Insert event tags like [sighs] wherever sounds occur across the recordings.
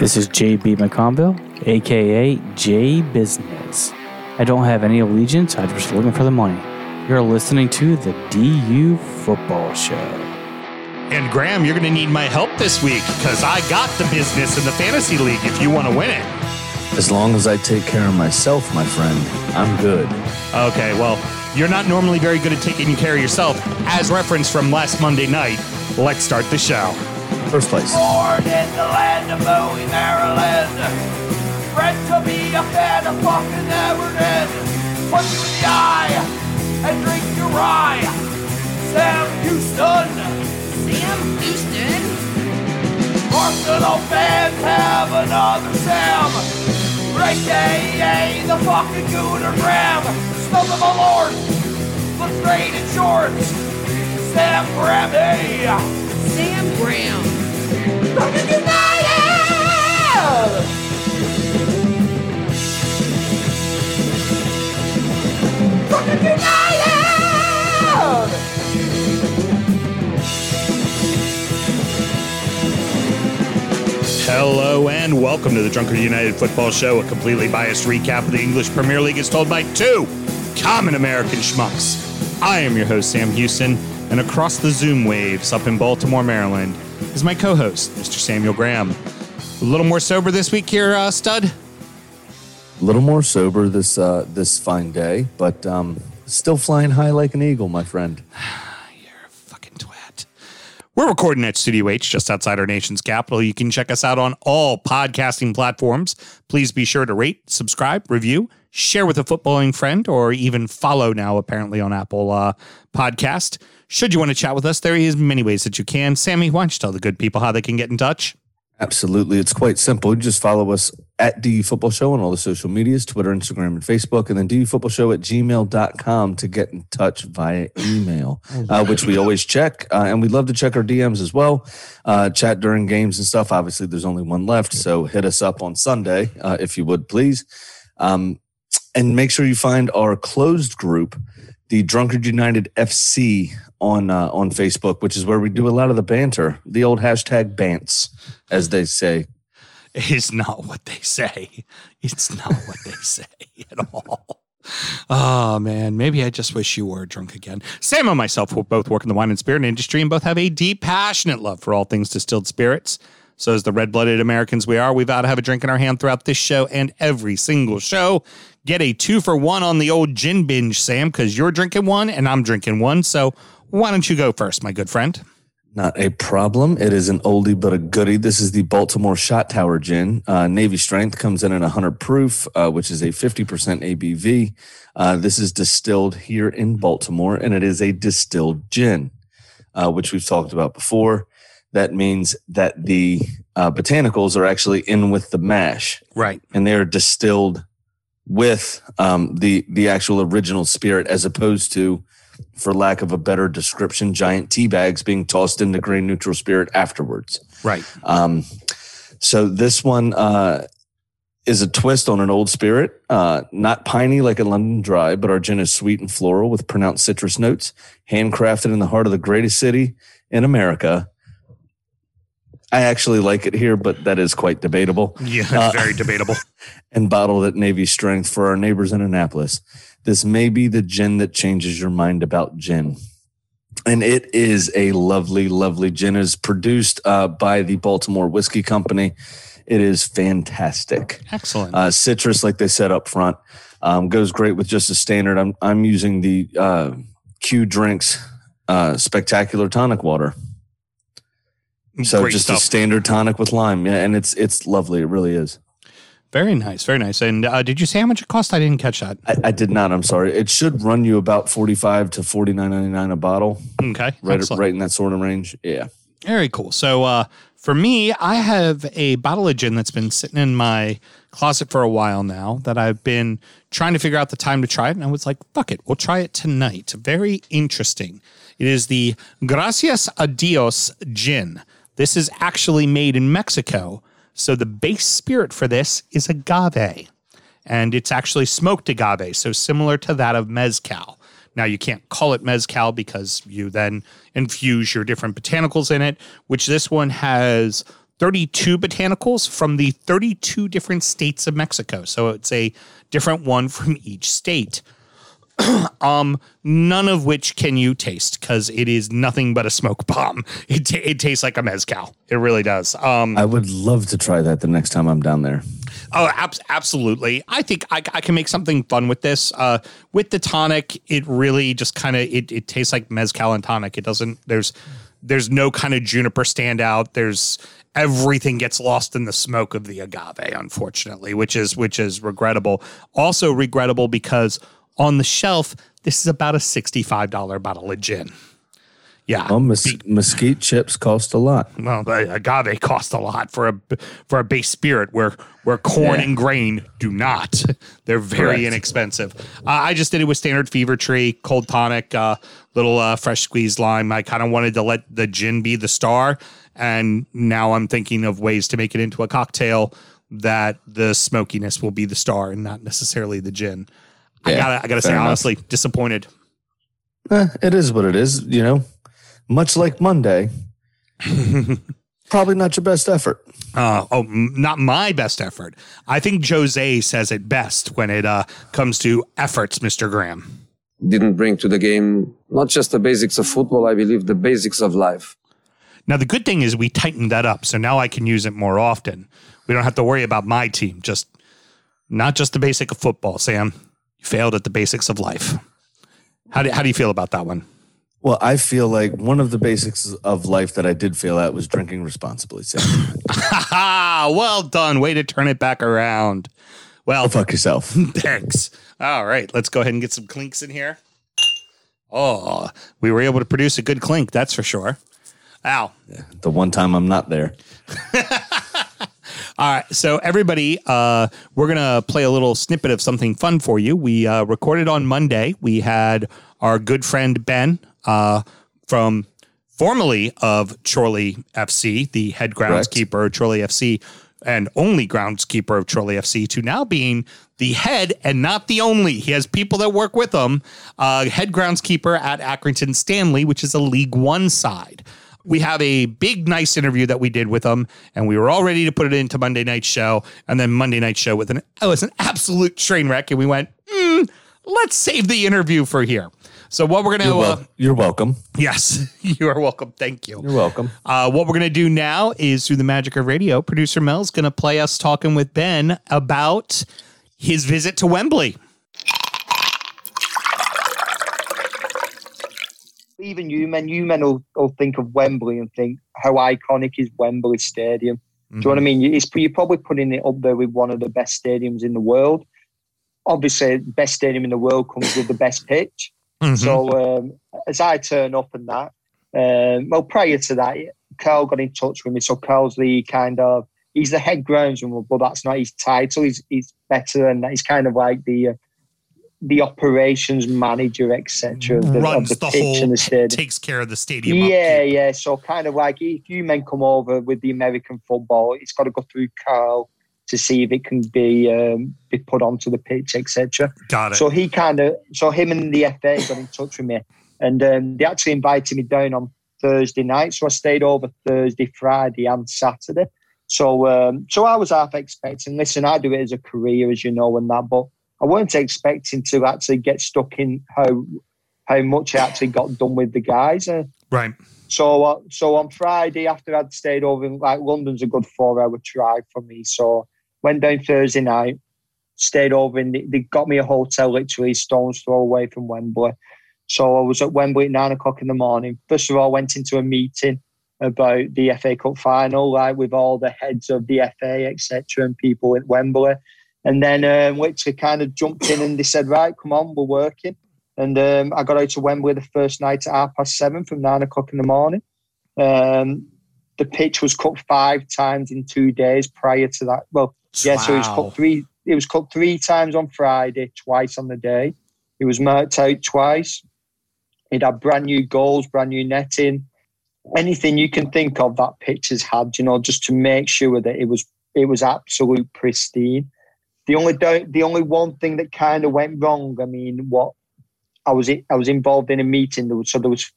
This is JB McConville, aka J Business. I don't have any allegiance, I'm just looking for the money. You're listening to the DU Football Show. And Graham, you're going to need my help this week because I got the business in the fantasy league if you want to win it. As long as I take care of myself, my friend, I'm good. Okay, well, you're not normally very good at taking care of yourself, as referenced from last Monday night. Let's start the show. First place. Born in the land of Bowie, Maryland. Bred to be a fan of fucking Everton. Punch you in the eye and drink your rye. Sam Houston. Sam Houston? Arsenal fans have another Sam. AKA the fucking Gooner Graham. Stump of my lord. Look straight in shorts. Sam Grammy. Sam Graham. Hello and welcome to the Drunkard United Football Show, a completely biased recap of the English Premier League as told by two common American schmucks. I am your host, Sam Houston, and across the Zoom waves up in Baltimore, Maryland, is my co host, Mr. Samuel Graham. A little more sober this week here, uh, stud. A little more sober this uh, this fine day, but um, still flying high like an eagle, my friend. [sighs] You're a fucking twat. We're recording at Studio H just outside our nation's capital. You can check us out on all podcasting platforms. Please be sure to rate, subscribe, review, share with a footballing friend, or even follow now, apparently, on Apple uh, Podcast. Should you want to chat with us, there is many ways that you can. Sammy, why don't you tell the good people how they can get in touch? Absolutely. It's quite simple. Just follow us at DU Football Show on all the social medias Twitter, Instagram, and Facebook, and then DU Football Show at gmail.com to get in touch via email, [laughs] uh, which we always check. Uh, and we love to check our DMs as well, uh, chat during games and stuff. Obviously, there's only one left. So hit us up on Sunday, uh, if you would, please. Um, and make sure you find our closed group, the Drunkard United FC on uh, on Facebook, which is where we do a lot of the banter, the old hashtag bants, as they say. It's not what they say. It's not what they [laughs] say at all. Oh man, maybe I just wish you were drunk again. Sam and myself will both work in the wine and spirit industry and both have a deep, passionate love for all things distilled spirits. So, as the red blooded Americans we are, we've got to have a drink in our hand throughout this show and every single show. Get a two for one on the old gin binge, Sam, because you're drinking one and I'm drinking one. So, why don't you go first, my good friend? Not a problem. It is an oldie but a goodie. This is the Baltimore Shot Tower Gin. Uh, Navy Strength comes in at 100 proof, uh, which is a 50% ABV. Uh, this is distilled here in Baltimore, and it is a distilled gin, uh, which we've talked about before. That means that the uh, botanicals are actually in with the mash, Right. and they are distilled with um, the the actual original spirit, as opposed to, for lack of a better description, giant tea bags being tossed into grain neutral spirit afterwards. Right. Um, so this one uh, is a twist on an old spirit, uh, not piney like a London Dry, but our gin is sweet and floral with pronounced citrus notes, handcrafted in the heart of the greatest city in America. I actually like it here, but that is quite debatable. Yeah, Uh, very debatable. [laughs] And bottled at Navy strength for our neighbors in Annapolis. This may be the gin that changes your mind about gin. And it is a lovely, lovely gin. It is produced uh, by the Baltimore Whiskey Company. It is fantastic. Excellent. Uh, citrus, like they said up front, um, goes great with just a standard. I'm I'm using the uh, Q Drinks uh, Spectacular Tonic Water. So Great just stuff. a standard tonic with lime, yeah, and it's it's lovely. It really is. Very nice. Very nice. And uh, did you say how much it cost? I didn't catch that. I, I did not. I'm sorry. It should run you about forty five to forty nine ninety nine a bottle, Okay. right Excellent. right in that sort of range. Yeah. Very cool. So uh, for me, I have a bottle of gin that's been sitting in my closet for a while now that I've been trying to figure out the time to try it. And I was like, fuck it, we'll try it tonight. Very interesting. It is the Gracias a Dios gin. This is actually made in Mexico. So the base spirit for this is agave. And it's actually smoked agave, so similar to that of mezcal. Now, you can't call it mezcal because you then infuse your different botanicals in it, which this one has 32 botanicals from the 32 different states of Mexico. So it's a different one from each state. [clears throat] um, none of which can you taste because it is nothing but a smoke bomb. [laughs] It, ta- it tastes like a mezcal. It really does. Um, I would love to try that the next time I'm down there. Oh, ab- absolutely. I think I, I can make something fun with this. Uh, with the tonic, it really just kind of it, it tastes like mezcal and tonic. It doesn't. There's there's no kind of juniper standout. There's everything gets lost in the smoke of the agave, unfortunately, which is which is regrettable. Also regrettable because on the shelf, this is about a sixty-five dollar bottle of gin. Yeah, Well, mes- mesquite chips cost a lot. well, the agave cost a lot for a for a base spirit, where where corn Yeah. and grain do not. They're very Correct. inexpensive. Uh, I just did it with standard fever tree, cold tonic, uh, little uh, fresh squeezed lime. I kind of wanted to let the gin be the star, and now I'm thinking of ways to make it into a cocktail that the smokiness will be the star and not necessarily the gin. I Yeah, gotta I gotta say fair enough. honestly, disappointed. Eh, it is what it is, you know. Much like Monday, [laughs] probably not your best effort. Uh, oh, m- not my best effort. I think Jose says it best when it uh, comes to efforts, Mr. Graham. didn't bring to the game not just the basics of football, I believe the basics of life. Now, the good thing is we tightened that up, so now I can use it more often. We don't have to worry about my team, just not just the basic of football, Sam. You failed at the basics of life. How do, how do you feel about that one? Well, I feel like one of the basics of life that I did fail at was drinking responsibly. [laughs] Well done. Way to turn it back around. Well, Go fuck yourself. [laughs] Thanks. All right, let's go ahead and get some clinks in here. Oh, we were able to produce a good clink, that's for sure. Ow. The one time I'm not there. [laughs] All right, so everybody, uh, we're gonna play a little snippet of something fun for you. We uh, recorded on Monday. We had our good friend Ben uh, from formerly of Chorley FC, the head groundskeeper of Chorley FC, and only groundskeeper of Chorley FC, to now being the head and not the only. He has people that work with him. Uh, head groundskeeper at Accrington Stanley, which is a League One side. We have a big, nice interview that we did with them, and we were all ready to put it into Monday night show. And then Monday night show with an it was an absolute train wreck, and we went, "Hmm, let's save the interview for here. So what we're gonna You're, wel- uh, you're welcome. yes, [laughs] you are welcome. Thank you. You're welcome. Uh, what we're going to do now is through the magic of radio, producer Mel's going to play us talking with Ben about his visit to Wembley. Even you men, you men will, will think of Wembley and think how iconic is Wembley Stadium. Do you know what I mean? It's, you're probably putting it up there with one of the best stadiums in the world. Obviously, best stadium in the world comes with the best pitch. Mhm. So um, as I turn up and that, um, well, prior to that, Carl got in touch with me. So Carl's the kind of he's the head groundsman, but that's not his title. He's he's better than that. He's kind of like the uh, the operations manager, etc. Of the, of runs the, the, pitch whole, and the stadium. takes care of the stadium. Yeah, upkeep. yeah. So kind of like if you men come over with the American football, it's got to go through Carl to see if it can be um, be put onto the pitch, etc. got it. So he kind of, so him and the FA got in touch with me, and um, they actually invited me down on Thursday night. So I stayed over Thursday, Friday, and Saturday. So, um, so I was half expecting. Listen, I do it as a career, as you know, and that, but I weren't expecting to actually get stuck in how how much I actually got done with the guys. Uh, right. so, uh, so on Friday after I'd stayed over, in, like London's a good four-hour drive for me. So went down Thursday night, stayed over, and they, they got me a hotel literally stones throw away from Wembley. So I was at Wembley at nine o'clock in the morning. First of all, went into a meeting about the FA Cup final, like with all the heads of the FA, etc., and people at Wembley. And then um, literally kind of jumped in and they said, right, come on, we're working. And um, I got out to Wembley the first night at half past seven from nine o'clock in the morning. Um, the pitch was cut five times in two days prior to that. Well, yeah, so it was cut three. It was cut three times on Friday, twice on the day. It was marked out twice. It had brand new goals, brand new netting, anything you can think of that pitch has had. You know, just to make sure that it was it was absolute pristine. The only do- the only one thing that kind of went wrong. I mean, what I was I was involved in a meeting. There was so there was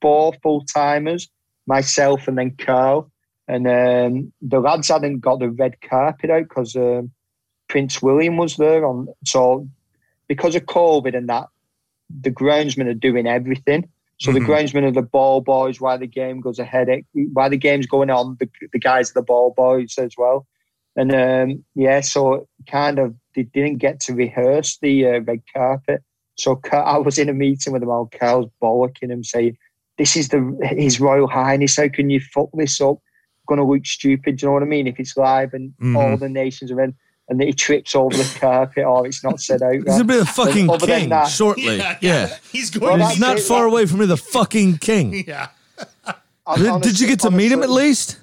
four full timers, myself and then Carl. and um, the lads hadn't got the red carpet out because um, Prince William was there. On so because of COVID and that, the groundsmen are doing everything. So the Mhm. groundsmen are the ball boys while the game goes ahead. eh, While the game's going on, the, the guys are the ball boys as well. And um, yeah, so kind of they didn't get to rehearse the uh, red carpet. So I was in a meeting with them all. Carl's bollocking him, saying, "This is the His Royal Highness. How can you fuck this up? Going to look stupid. Do you know what I mean? If it's live and all Mhm. the nations are in, and he trips over the carpet or it's not said out. He's right? gonna be the fucking Other than king that- shortly. Yeah, He's Well, going that's He's not it, far that- away from being the fucking king. [laughs] Yeah. Hon- Did, did you get to meet him at least?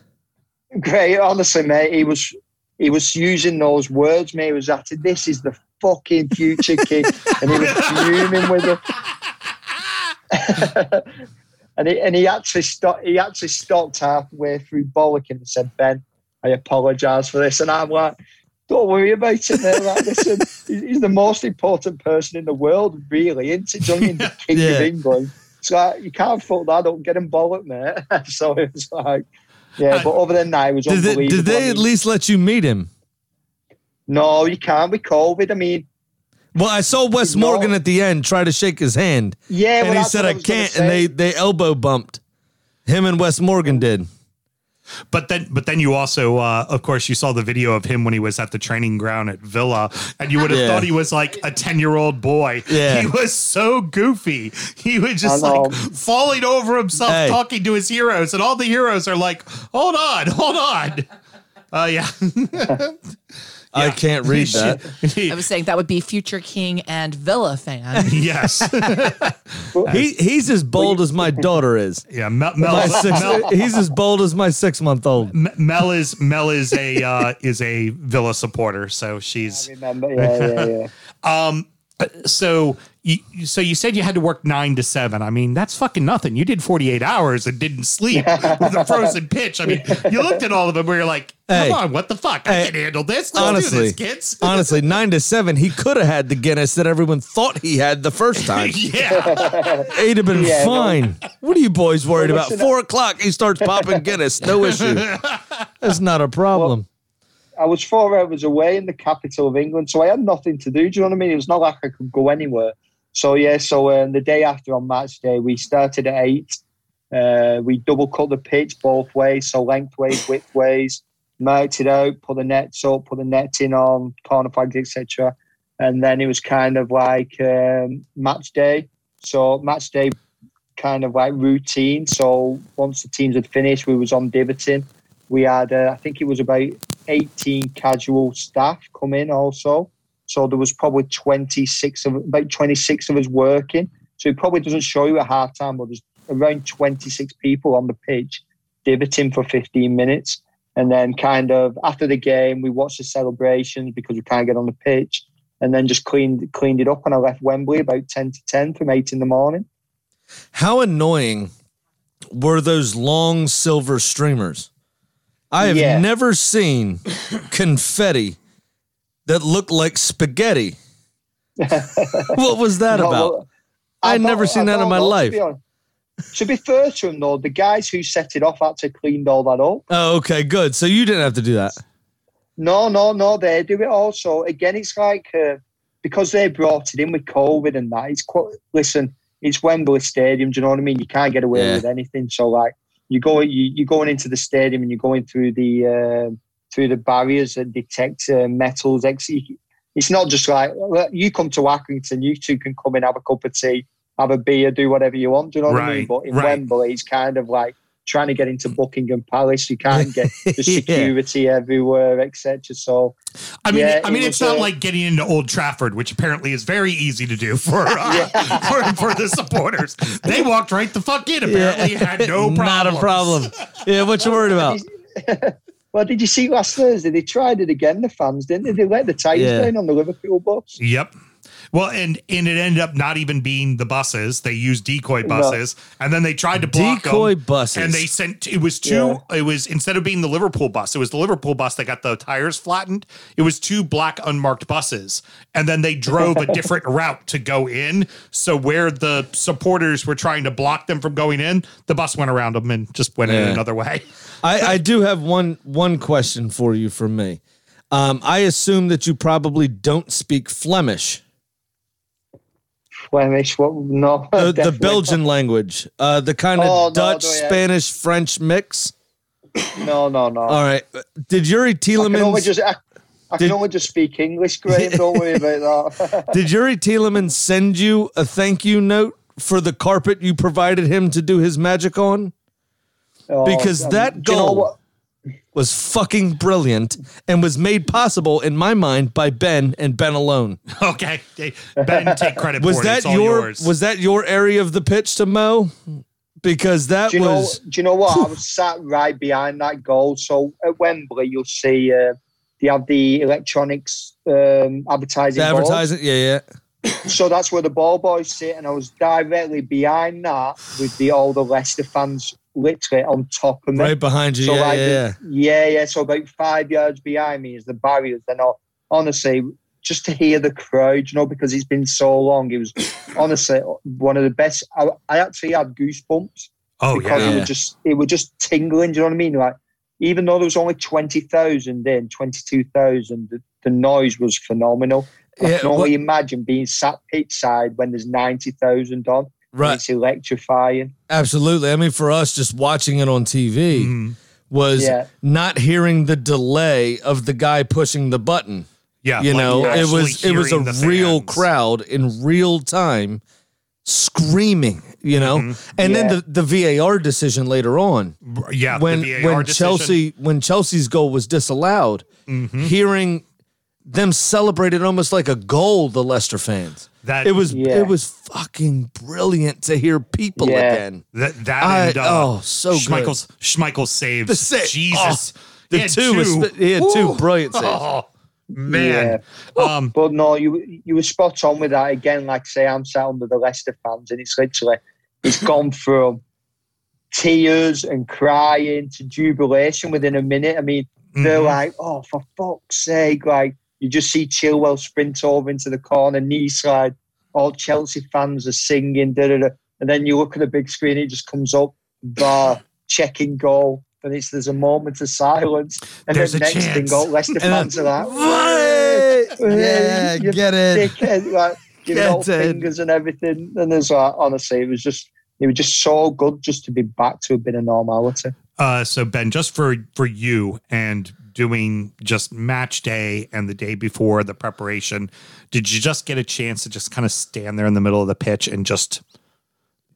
Great, honestly, mate. He was he was using those words, mate. He was at this is the fucking future king, and he was fuming with it. [laughs] and he and he actually stopped. He actually stopped halfway through bollocking and said, "Ben, I apologise for this." And I'm like, "Don't worry about it, mate. Like, listen, he's he's the most important person in the world, really, isn't he? Do you know what I mean? The [laughs] king Yeah. of England. So like you can't fuck that up. Get him bollocked, mate. [laughs] so it was like, yeah. Uh, but other than that, it was Did they, unbelievable. did they at least let you meet him? no, you can't with COVID. I mean, Well, I saw Wes. Morgan at the end try to shake his hand, yeah. and well, he said, "I can't," and they they elbow bumped. Him and Wes Morgan did. But then, but then you also, uh, of course, you saw the video of him when he was at the training ground at Villa, and you would have Yeah. thought he was like a ten-year-old boy. Yeah. he was so goofy. He was just like falling over himself, Hey. talking to his heroes, and all the heroes are like, "Hold on, hold on." [laughs] Uh, yeah, [laughs] I can't read [laughs] that. I was saying that would be future king and Villa fan. [laughs] yes, [laughs] He he's as bold as my daughter is. yeah. Mel, Mel, six, Mel, he's as bold as my six month old. Mel is Mel is a uh, is a Villa supporter, so I she's remember. Yeah, yeah, yeah. Um, so you so you said you had to work nine to seven. I mean, that's fucking nothing. You did forty eight hours and didn't sleep with a frozen pitch. I mean, you looked at all of them where you're like, come Hey. on, what the fuck? I can handle this. Let's Honestly, do this, kids. [laughs] honestly, nine to seven, he could have had the Guinness that everyone thought he had the first [laughs] time. yeah, He'd have been Yeah, no. fine. What are you boys worried Well, about? listen, uh, Four o'clock, he starts popping Guinness. No issue. [laughs] That's not a problem. I was four hours away in the capital of England, so I had nothing to do. Do you know what I mean? It was not like I could go anywhere. So yeah, so um, the day after on match day, we started at eight. Uh, we double cut the pitch both ways, so lengthways, widthways, marked it out, put the nets up, put the netting on, corner flags, etc. And then it was kind of like um, match day. So match day, kind of like routine. So once the teams had finished, we was on divoting. We had, uh, I think it was about 18 casual staff come in also. So there was probably 26 of about 26 of us working. So it probably doesn't show you a half time, but there's around 26 people on the pitch divoting for 15 minutes. And then kind of after the game, we watched the celebrations because we can't get on the pitch. And then just cleaned cleaned it up and I left Wembley about 10 to 10 from 8 in the morning. How annoying were those long silver streamers? I have Yeah. never seen confetti that looked like spaghetti. [laughs] what was that No, about? well, I'd never seen that in my know, to life. be. To be fair to them, though, the guys who set it off actually cleaned all that up. Oh, okay, good. So you didn't have to do that. No, no, no, they do it also. Again, it's like uh, because they brought it in with COVID and that. It's quite, listen, it's Wembley Stadium. Do you know what I mean? You can't get away Yeah. with anything. So like you go, you you're going into the stadium and you're going through the uh, through the barriers that detect uh, metals. Ex- It's not just like well, you come to Accrington, you two can come in, have a cup of tea, have a beer, do whatever you want. Do you know what I mean? But in right. Wembley, it's kind of like trying to get into Buckingham Palace. You can't get [laughs] the Yeah. security everywhere, etc. So I mean, Yeah, I mean, it it's not uh, like getting into Old Trafford, which apparently is very easy to do for uh, [laughs] for, for the supporters. They walked right the fuck in. Apparently, had no problem. [laughs] Not a problem. Yeah, what you worried about? Well, did you see last Thursday? They tried it again, the fans, didn't they? They let the tyres Yeah. down on the Liverpool bus. Yep. Well, and and it ended up not even being the buses. They used decoy buses, and then they tried to block Decoy them, buses. and they sent. It was two. It was instead of being the Liverpool bus, it was the Liverpool bus that got the tires flattened. It was two black unmarked buses, and then they drove a [laughs] different route to go in. So where the supporters were trying to block them from going in, the bus went around them and just went in another way. I, I do have one one question for you from me. Um, I assume that you probably don't speak Flemish, Flemish, what? No, [laughs] the, the Belgian language, uh, the kind of Oh, Dutch, no. Spanish, French mix. No, no, no. All right. Did Yuri I can only just. I, I Did- can only just speak English, Graham. Don't worry about that. [laughs] did Youri Tielemans send you a thank you note for the carpet you provided him to do his magic on? Oh, Because um, that do you know goal-? Was fucking brilliant and was made possible in my mind by Ben and Ben alone. [laughs] okay, Ben, take credit Was for it. that It's all your yours. was that your area of the pitch to mow? Because that Do you know? was Do you know what? I was sat right behind that goal. So at Wembley, you'll see uh, they have the electronics um, advertising. the board. advertising. Yeah, yeah. So that's where the ball boys sit, and I was directly behind that with the all the Leicester fans literally on top of me. Right behind you. So yeah, like yeah, yeah. the- yeah, yeah. So about five yards behind me is the barriers. Then uh, I- honestly, just to hear the crowd, you know, because it's been so long, it was [coughs] honestly one of the best. I, I actually had goosebumps oh because yeah. it was just it was just tingling. Do you know what I mean? Like even though there was only twenty thousand in, twenty two thousand, the, the noise was phenomenal. I Yeah, can only imagine being sat pitch side when there's ninety thousand on. Right. It's electrifying. Absolutely. I mean, for us, just watching it on TV Mhm. was Yeah. not hearing the delay of the guy pushing the button. Yeah, You like know, it was it was a real crowd in real time screaming. You know, Mm-hmm. and Yeah. then the the VAR decision later on. Yeah, when the VAR when decision. Chelsea when Chelsea's goal was disallowed, Mm-hmm. hearing them celebrate it almost like a goal, the Leicester fans. That It was Yeah. it was fucking brilliant to hear people Yeah. again. that that I- and uh, oh, so good. Schmeichel's Schmeichel saves. The sa- Jesus, oh, the He had two was- he had two brilliant [laughs] saves. Oh man, Yeah. um, But no, you you were spot on with that again. Like say, I'm sat under the Leicester fans, and it's literally it's gone [laughs] from tears and crying to jubilation within a minute. I mean, they're mhm. like, "Oh, for fuck's sake!" Like you just see Chilwell sprint over into the corner, knee slide. All Chelsea fans are singing, da da da. And then you look at the big screen, it just comes up, VAR checking goal, and it's there's a moment of silence, and There's then a next thing, all Leicester And fans are like, What? Yeah, [laughs] You get it. dickhead, like giving Get all it. fingers and everything. And there's like, honestly, it was just it was just so good just to be back to a bit of normality. Uh, so Ben, just for for you and doing just match day and the day before the preparation, did you just get a chance to just kind of stand there in the middle of the pitch and just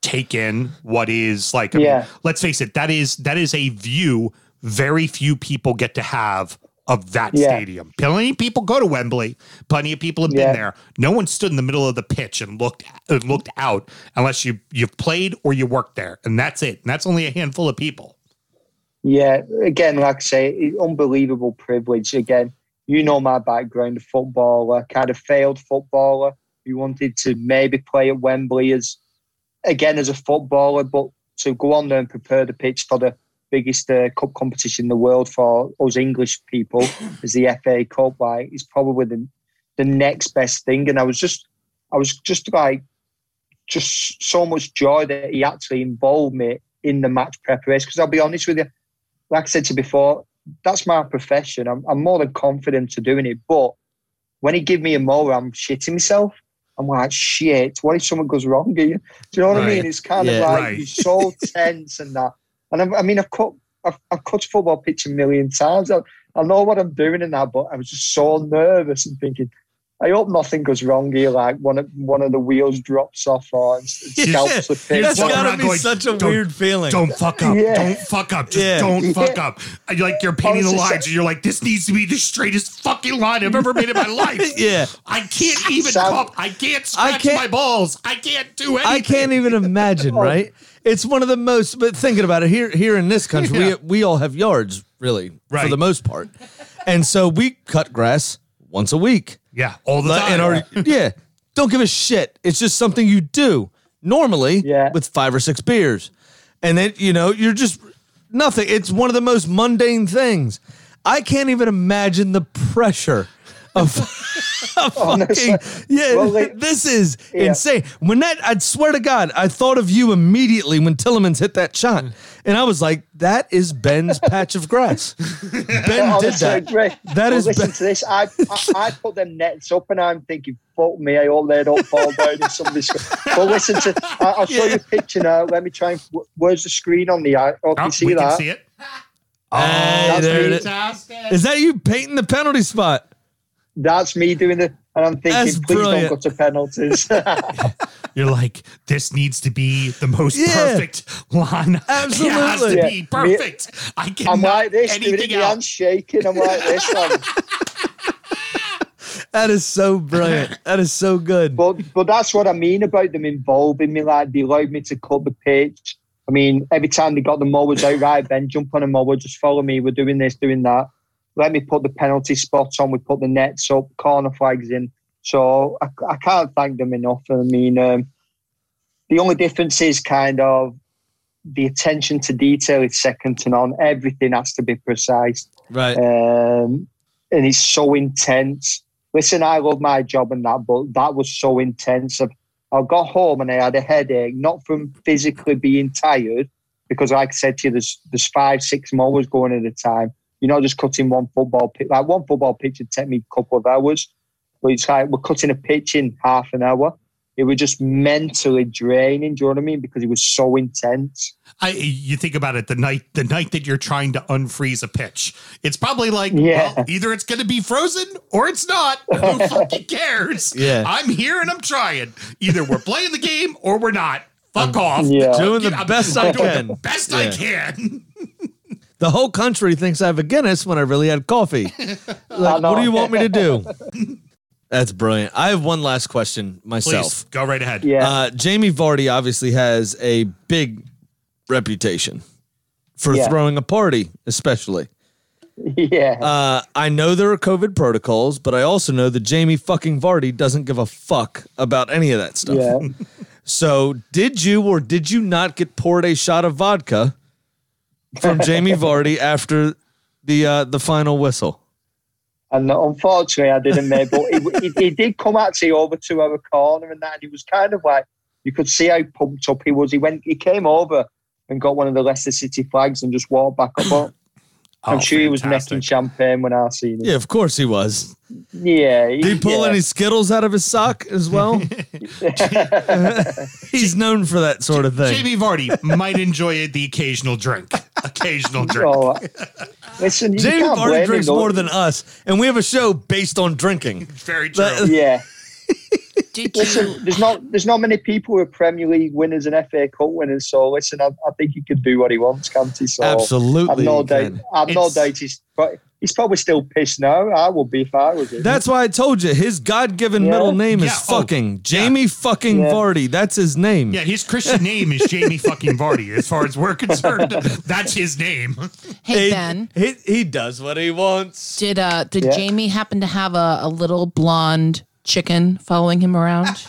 take in what is like? I mean, Yeah. let's face it, that is that is a view very few people get to have of that Yeah. stadium. Plenty of people go to Wembley. Plenty of people have Yeah. been there. No one stood in the middle of the pitch and looked looked out unless you you've played or you worked there, and that's it. And that's only a handful of people. Yeah, again, like I say, unbelievable privilege. Again, you know my background, a footballer, kind of failed footballer who wanted to maybe play at Wembley as, again, as a footballer, but to go on there and prepare the pitch for the biggest uh, cup competition in the world for us English people [coughs] is the FA Cup. Like, it's probably the the next best thing. And I was just, I was just like, just so much joy that he actually involved me in the match preparation. Because I'll be honest with you, like I said to you before, that's my profession. I'm, I'm more than confident to doing it. But when he give me a mower, I'm shitting myself. I'm like, shit, what if something goes wrong here? Do you know what I mean? It's kind Yeah. of like Right. you're so [laughs] tense and that. And I, I mean, I've cut, I've, I've cut a football pitch a million times. I, I know what I'm doing in that, but I was just so nervous and thinking, I hope nothing goes wrong here. Like one of one of the wheels drops off or [laughs] it scalps the pitch. That's walking gotta be going, such a weird feeling. Don't fuck up. Yeah. Don't fuck up. Just Yeah. don't fuck Yeah. up. And you're like you're painting the lines and you're like, this needs to be the straightest fucking line I've ever made in my [laughs] life. Yeah. I can't even Sam- cup. I can't scratch can't- my balls. I can't do anything. I can't even imagine, [laughs] right? It's one of the most. But thinking about it, here here in this country, Yeah. we we all have yards, really, for the most part, and so we cut grass once a week. Yeah, all the time. And our yeah, don't give a shit. It's just something you do normally Yeah. with five or six beers. And then, you know, you're just nothing. It's one of the most mundane things. I can't even imagine the pressure of, of [laughs] [laughs] [laughs] Oh, Honestly. fucking, yeah, Well, like- [laughs] this is Yeah. insane. When that, I'd swear to God, I thought of you immediately when Tielemans hit that shot. Mm. And I was like, that is Ben's [laughs] patch of grass. Ben did that. great. That Well, is listen Ben- to this. I, I I put them nets up, and I'm thinking, "Fuck me! I hope they don't fall down in somebody's." But listen to. I, I'll show you a picture now. Let me try and. Where's the screen on the? eye? Oh, can Oh, you see we that? can see it. Hey, that's there me. it is. Fantastic. Is that you painting the penalty spot? That's me doing it, and I'm thinking, That's please brilliant. don't go to penalties. [laughs] You're like, this needs to be the most Yeah. perfect line. [laughs] It has to Absolutely. Yeah. be perfect. I cannot I'm like this, anything my hands else. shaking. I'm like this. Like, [laughs] That is so brilliant. That is so good. But but that's what I mean about them involving me. Like they allowed me to cut the pitch. I mean, every time they got the mowers out, right, Ben, jump on a mower, just follow me. We're doing this, doing that. Let me put the penalty spots on. We put the nets up, corner flags in. So I, I can't thank them enough. I mean, um, the only difference is kind of the attention to detail is second to none. Everything has to be precise Right. um, and it's so intense. Listen, I love my job and that, but that was so intense. I, I got home and I had a headache, not from physically being tired, because like I said to you, there's there's five, six mowers going at a time. You're not just cutting one football pitch. Like one football pitch would take me a couple of hours, but it's like we're cutting a pitch in half an hour. It was just mentally draining. Do you know what I mean? Because it was so intense. I, you think about it the night the night that you're trying to unfreeze a pitch. It's probably like Yeah. well, either it's going to be frozen or it's not. [laughs] Who fucking cares? Yeah. I'm here and I'm trying. Either we're playing the game or we're not. Fuck off. Yeah. Doing the I'm- best I'm I doing can. The best I can. [laughs] The whole country thinks I have a Guinness when I really had coffee. [laughs] Like, what do you want me to do? [laughs] That's brilliant. I have one last question myself. Please go right ahead. Yeah. Uh, Jamie Vardy obviously has a big reputation for Yeah. throwing a party, especially. yeah. Uh, I know there are COVID protocols, but I also know that Jamie fucking Vardy doesn't give a fuck about any of that stuff. yeah. [laughs] So, did you or did you not get poured a shot of vodka from Jamie Vardy after the uh, the final whistle? And unfortunately, I didn't make. But he, he, he did come actually over to our corner and that. And he was kind of like you could see how pumped up he was. He went, he came over and got one of the Leicester City flags and just walked back up. I'm Oh, sure he was fantastic. necking champagne when I seen him. Yeah, of course he was. Yeah. Did he pull yeah. any Skittles out of his sock as well? [laughs] [laughs] He's known for that sort of thing. Jamie Vardy might enjoy the occasional drink. Occasional [laughs] drink. Oh, listen, you Jamie can't blame Vardy him, drinks though. more than us, and we have a show based on drinking. [laughs] Very true. That- Yeah. [laughs] Listen, there's not there's not many people who are Premier League winners and FA Cup winners. So listen, I, I think he could do what he wants, can't he? So Absolutely, I've no he doubt. I've no It's- doubt he's but he's probably still pissed now. I would be if I was him. That's why I told you his God-given Yeah. middle name is Yeah, oh, fucking Jamie fucking Yeah. Vardy. That's his name. Yeah, his Christian name is Jamie [laughs] fucking Vardy. As far as we're concerned, that's his name. Hey he, Ben, he, he does what he wants. did uh did Yeah. Jamie happen to have a, a little blonde chicken following him around? [laughs]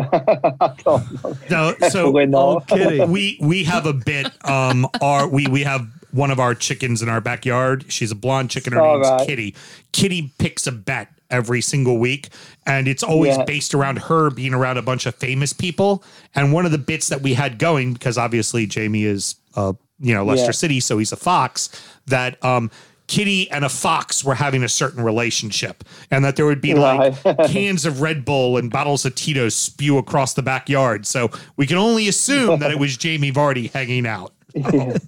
[laughs] I don't know. No, so [laughs] not. Kitty. we we have a bit. Um, our we we have one of our chickens in our backyard. She's a blonde chicken. Her All name's right. Kitty. Kitty picks a bet every single week, and it's always Yeah. based around her being around a bunch of famous people. And one of the bits that we had going because obviously Jamie is uh you know Leicester Yeah. City, so he's a fox. That um. Kitty and a fox were having a certain relationship, and that there would be like [laughs] cans of Red Bull and bottles of Tito's spew across the backyard. So we can only assume that it was Jamie Vardy hanging out. [laughs]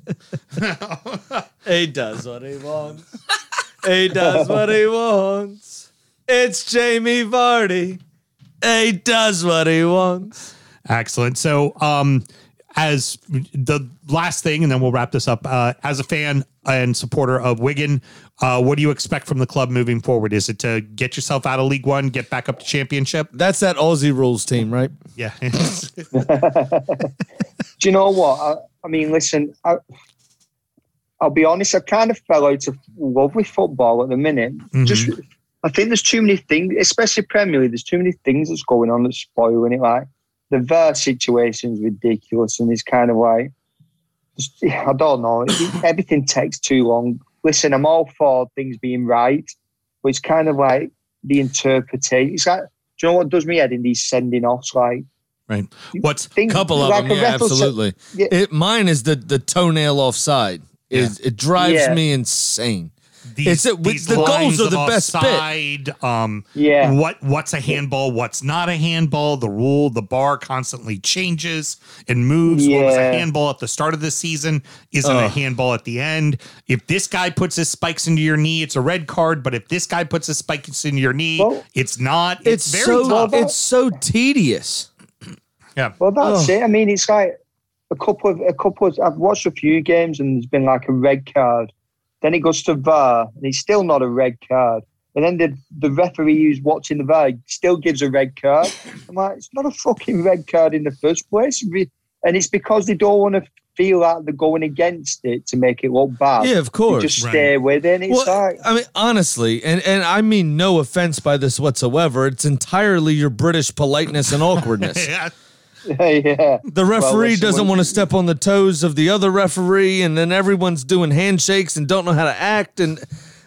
He does what he wants. he does what he wants. It's Jamie Vardy. He does what he wants. Excellent. So, um, as the last thing, and then we'll wrap this up. Uh, as a fan and supporter of Wigan, uh, what do you expect from the club moving forward? Is it to get yourself out of League One, get back up to Championship? That's that Aussie rules team, right? Yeah. [laughs] [laughs] Do you know what? I, I mean, listen, I, I'll be honest. I kind of fell out of love with football at the minute. Mm-hmm. Just I think there's too many things, especially Premier League. There's too many things that's going on that's spoiling it. Like the VAR situation is ridiculous, and it's kind of like just, I don't know. Everything takes too long. Listen, I'm all for things being right, but it's kind of like the interpretation. It's like, do you know what does me head in these sending offs? Like, Right. What's things, couple of like them, yeah, absolutely. Yeah. It, mine is the the toenail offside. Is it drives Yeah. me insane. These, It's a- these the goals lines are of the best bit. Um, Yeah. What what's a handball? What's not a handball? The rule, the bar constantly changes and moves. What was a handball at the start of the season isn't a handball at the end. If this guy puts his spikes into your knee, it's a red card. But if this guy puts his spikes into your knee, Well, it's not. It's, It's, very so tough. it's so tedious. [clears throat] yeah. Well, that's Ugh. it. I mean, it's like a couple of a couple of. I've watched a few games and there's been like a red card. Then it goes to VAR and it's still not a red card. And then the the referee who's watching the VAR still gives a red card. I'm like, it's not a fucking red card in the first place. And it's because they don't want to feel like they're going against it to make it look bad. Yeah, of They course. just stay with it. And it's Well, like, I mean, honestly, and, and I mean no offense by this whatsoever. It's entirely your British politeness and awkwardness. [laughs] Yeah. [laughs] yeah. The referee listen, doesn't want to step on the toes of the other referee, and then everyone's doing handshakes and don't know how to act. And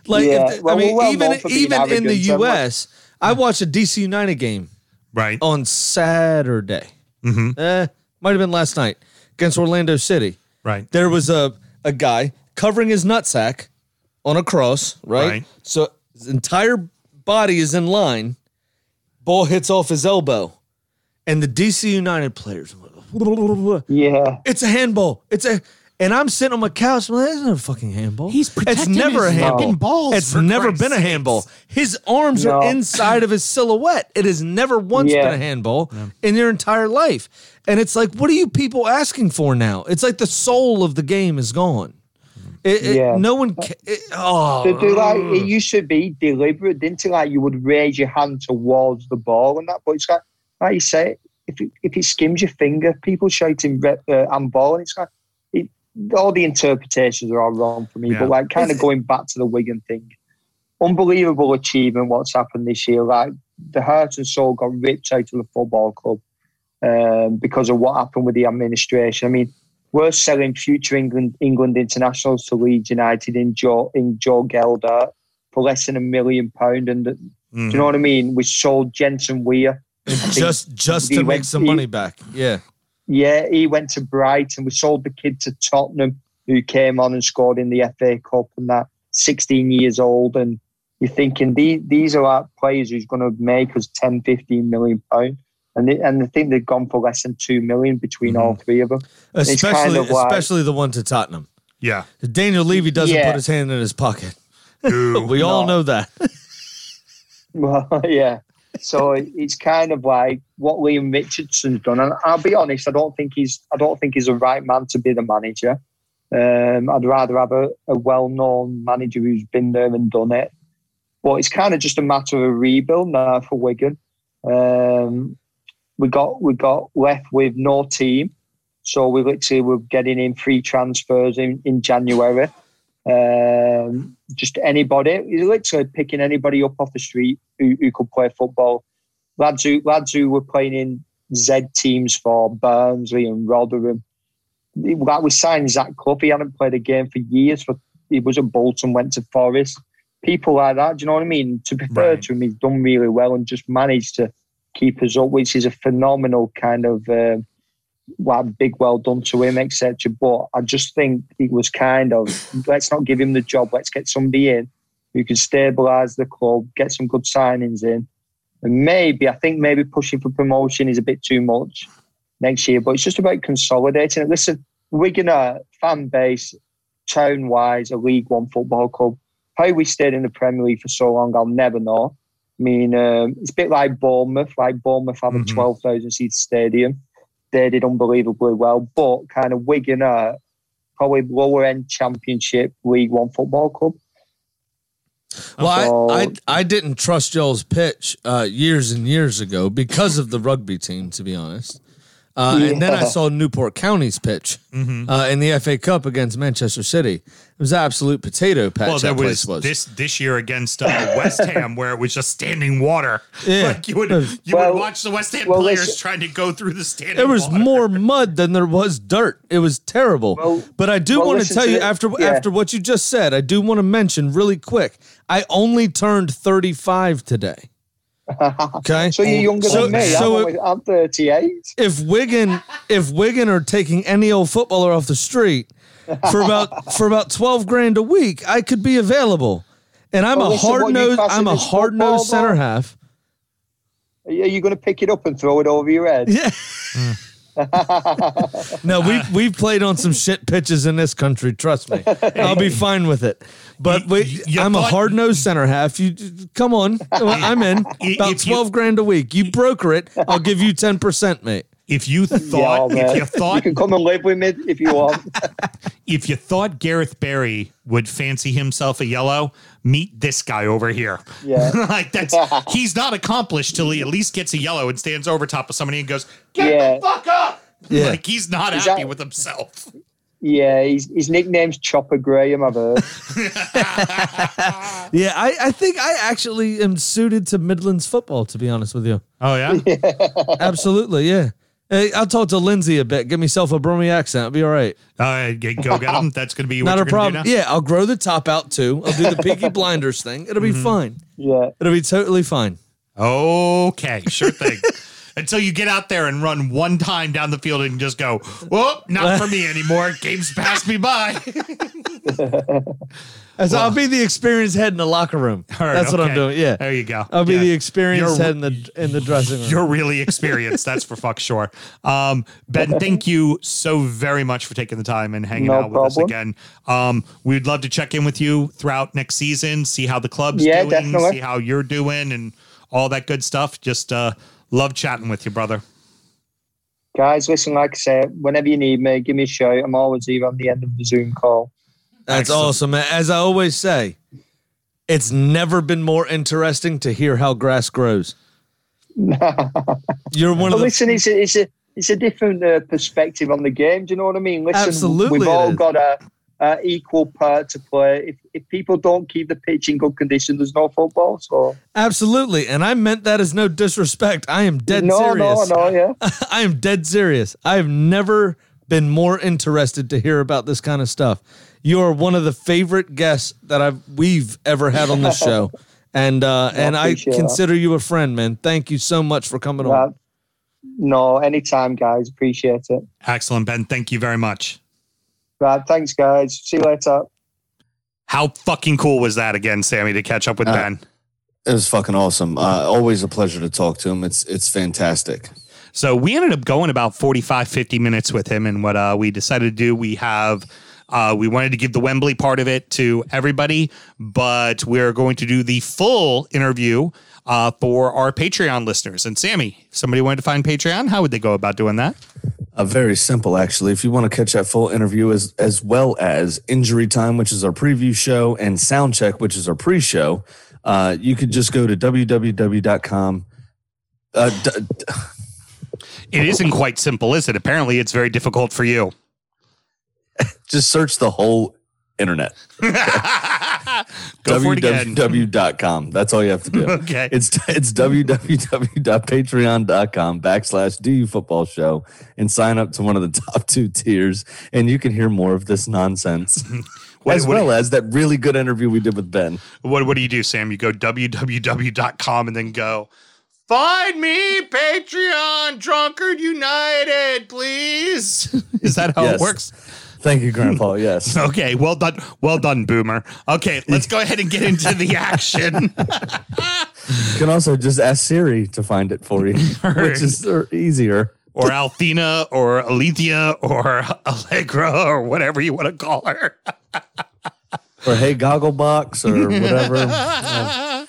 like, Yeah, if- well, I mean, well even known for being even in the arrogant, so U.S., I watched a DC United game Right. on Saturday. Mm-hmm. Eh, might have been last night against Orlando City. Right. There was a a guy covering his nutsack on a cross, right? Right. So his entire body is in line. Ball hits off his elbow, and the DC United players. Yeah. It's a handball. It's a. And I'm sitting on my couch. Well, that's not a fucking handball. He's protecting It's protecting never a handball. fucking balls, It's never Christ's been a sakes. handball. His arms No. are [clears throat] inside of his silhouette. It has never once Yeah. been a handball in your entire life. And it's like, what are you people asking for now? It's like the soul of the game is gone. It, it- Yeah. no one. Ca- it, oh, To do like it used to be deliberate, didn't it? Like you would raise your hand towards the ball and that, but it's like like you say, if it, if it skims your finger, people shouting re- uh, handball, and it's like it, all the interpretations are all wrong for me. Yeah. But like kind of going back to the Wigan thing, unbelievable achievement. What's happened this year? Like the heart and soul got ripped out of the football club um, because of what happened with the administration. I mean, we're selling future England England internationals to Leeds United in Joe in Joe Gelhardt for less than a million pound, and do Mhm. you know what I mean? We sold Jensen Weir. I just just he to make some he- money back. Yeah. Yeah, he went to Brighton. We sold the kid to Tottenham, who came on and scored in the FA Cup, and that 16 years old. And you're thinking these these are like players who's going to make us 10, 15 million pound. And they, and I think they've gone for less than two million between all mm-hmm. three of them. It's Especially kind of like- especially the one to Tottenham. Yeah. Daniel Levy doesn't Yeah. put his hand in his pocket. Ooh. [laughs] We all No. know that. [laughs] Well, [laughs] yeah. So it's kind of like what Leam Richardson's done, and I'll be honest, I don't think he's I don't think he's the right man to be the manager. Um, I'd rather have a, a well-known manager who's been there and done it. But it's kind of just a matter of a rebuild now for Wigan. Um, we got we got left with no team, so we literally were getting in free transfers in, in January. Um, just anybody, he's literally picking anybody up off the street who, who could play football. Lads who lads who were playing in Z teams for Barnsley and Rotherham. Like we signed Zach Clough, he hadn't played a game for years. For he was at Bolton, went to Forest. People like that, do you know what I mean? To be fair Right. to him, he's done really well and just managed to keep us up, which is a phenomenal kind of um, like big well done to him, etc. But I just think it was kind of let's not give him the job. Let's get somebody in who can stabilise the club, get some good signings in, and maybe I think maybe pushing for promotion is a bit too much next year. But it's just about consolidating it. Listen, Wigan are fan base, town wise, a League One football club. How we stayed in the Premier League for so long, I'll never know. I mean, um, it's a bit like Bournemouth, like Bournemouth having Mhm. 12,000 seat stadium. They did unbelievably well, but kind of Wigan are probably lower end Championship League One football club. Well, I, I I didn't trust y'all's pitch uh, years and years ago because of the rugby team. To be honest, Uh, And then I saw Newport County's pitch uh, in the FA Cup against Manchester City. It was absolute potato patch. Well, there that place was, was. this this year against uh, West [laughs] Ham where it was just standing water. Yeah. Like you would you Well- would watch the West Ham well, players listen- trying to go through the standing. There was water. more mud than there was dirt. It was terrible. Well- but I do well, want to tell to you the- after yeah. after what you just said, I do want to mention really quick. I only turned 35 today. Okay? So you're oh, younger So- than me. so I'm, it- only, I'm 38. if Wigan if Wigan are taking any old footballer off the street for about [laughs] for about 12 grand a week, I could be available. And I'm Well, a hard you nosed I'm a hard nosed center though? half. Are you going to pick it up and throw it over your head? Yeah. Hmm. [laughs] no, we we've played on some shit pitches in this country. Trust me, [laughs] I'll be fine with it. But You- we, you I'm a hard nosed center half. You come on, [laughs] I'm in. About If you- twelve grand a week. You broker it. I'll give you ten percent, mate. If you thought man. if you thought you can come and live with me if you want. if you thought Gareth Barry would fancy himself a yellow, meet this guy over here. Yeah. [laughs] like that's he's not accomplished till he at least gets a yellow and stands over top of somebody and goes, "Get Yeah. the fuck up!" Yeah. Like he's not Is happy that- with himself. Yeah, his, his nickname's Chopper Graham, I've heard. Yeah, I, I think I actually am suited to Midlands football. To be honest with you, Oh yeah. [laughs] absolutely, yeah. Hey, I'll talk to Lindsay a bit. Get myself a Brummy accent. I'll be all right. All right, g- go get them. [laughs] That's going to be what Not you're a gonna do problem. now? Yeah, I'll grow the top out too. I'll do the Peaky [laughs] Blinders thing. It'll be mm-hmm. fine. Yeah. It'll be totally fine. Okay, sure thing. [laughs] Until you get out there and run one time down the field and just go, "Whoop, not for me anymore. Game's passed me by." [laughs] As I'll be the experienced head in the locker room. All right, That's what I'm doing. Yeah. There you go. I'll be Yeah. the experienced You're- head in the in the dressing room. You're really experienced. That's for fuck sure. Um, ben, thank you so very much for taking the time and hanging No out with us again. Um, we'd love to check in with you throughout next season, see how the club's Yeah, doing, definitely. see how you're doing, and all that good stuff. Just uh, love chatting with you, brother. Guys, listen, like I said, whenever you need me, give me a shout. I'm always here on the end of the Zoom call. That's Excellent. awesome. As I always say, it's never been more interesting to hear how grass grows. No. [laughs] You're one of the listen, it's a, it's a, it's a different uh, perspective on the game. Do you know what I mean? Listen, Absolutely we've all got a, a equal part to play. If, if people don't keep the pitch in good condition, there's no football. So absolutely, and I meant that as no disrespect. I am dead no, serious. no, no, yeah. [laughs] I am dead serious. I have never been more interested to hear about this kind of stuff. You are one of the favorite guests that I've we've ever had on this [laughs] show, and uh, and I appreciate that. consider you a friend, man. Thank you so much for coming on. No, anytime, guys. Appreciate it. Excellent, Ben. Thank you very much. Right, thanks, guys. See you later. How fucking cool was that again, Sammy, to catch up with Uh, Ben? It was fucking awesome. Uh, always a pleasure to talk to him. It's it's fantastic. So we ended up going about 45, 50 minutes with him. And what uh, we decided to do, we have, uh, we wanted to give the Wembley part of it to everybody, but we're going to do the full interview uh, for our Patreon listeners. And Sammy, if somebody wanted to find Patreon, how would they go about doing that? Uh, very simple, actually. If you want to catch that full interview, as as well as Injury Time, which is our preview show, and Sound Check, which is our pre-show, uh, you could just go to www.com. Uh, d- It isn't quite simple, is it? Apparently, it's very difficult for you. [laughs] just search the whole internet. [laughs] Go for it www.com. That's all you have to do. [laughs] Okay. It's it's www.patreon.com backslash du football show and sign up to one of the top two tiers and you can hear more of this nonsense. What- as what- well as that really good interview we did with Ben. What what do you do, Sam? You go www.com and then go find me Patreon Drunkard United, please. Is that how Yes. it works? Thank you, Grandpa. Yes. [laughs] Okay, well done, well done, Boomer. Okay, let's go ahead and get into the [laughs] action. You can also just ask Siri to find it for you, [laughs] which is uh, easier. or Althena, or Alethea, or Allegra, or whatever you want to call her. Or hey, Gogglebox or whatever.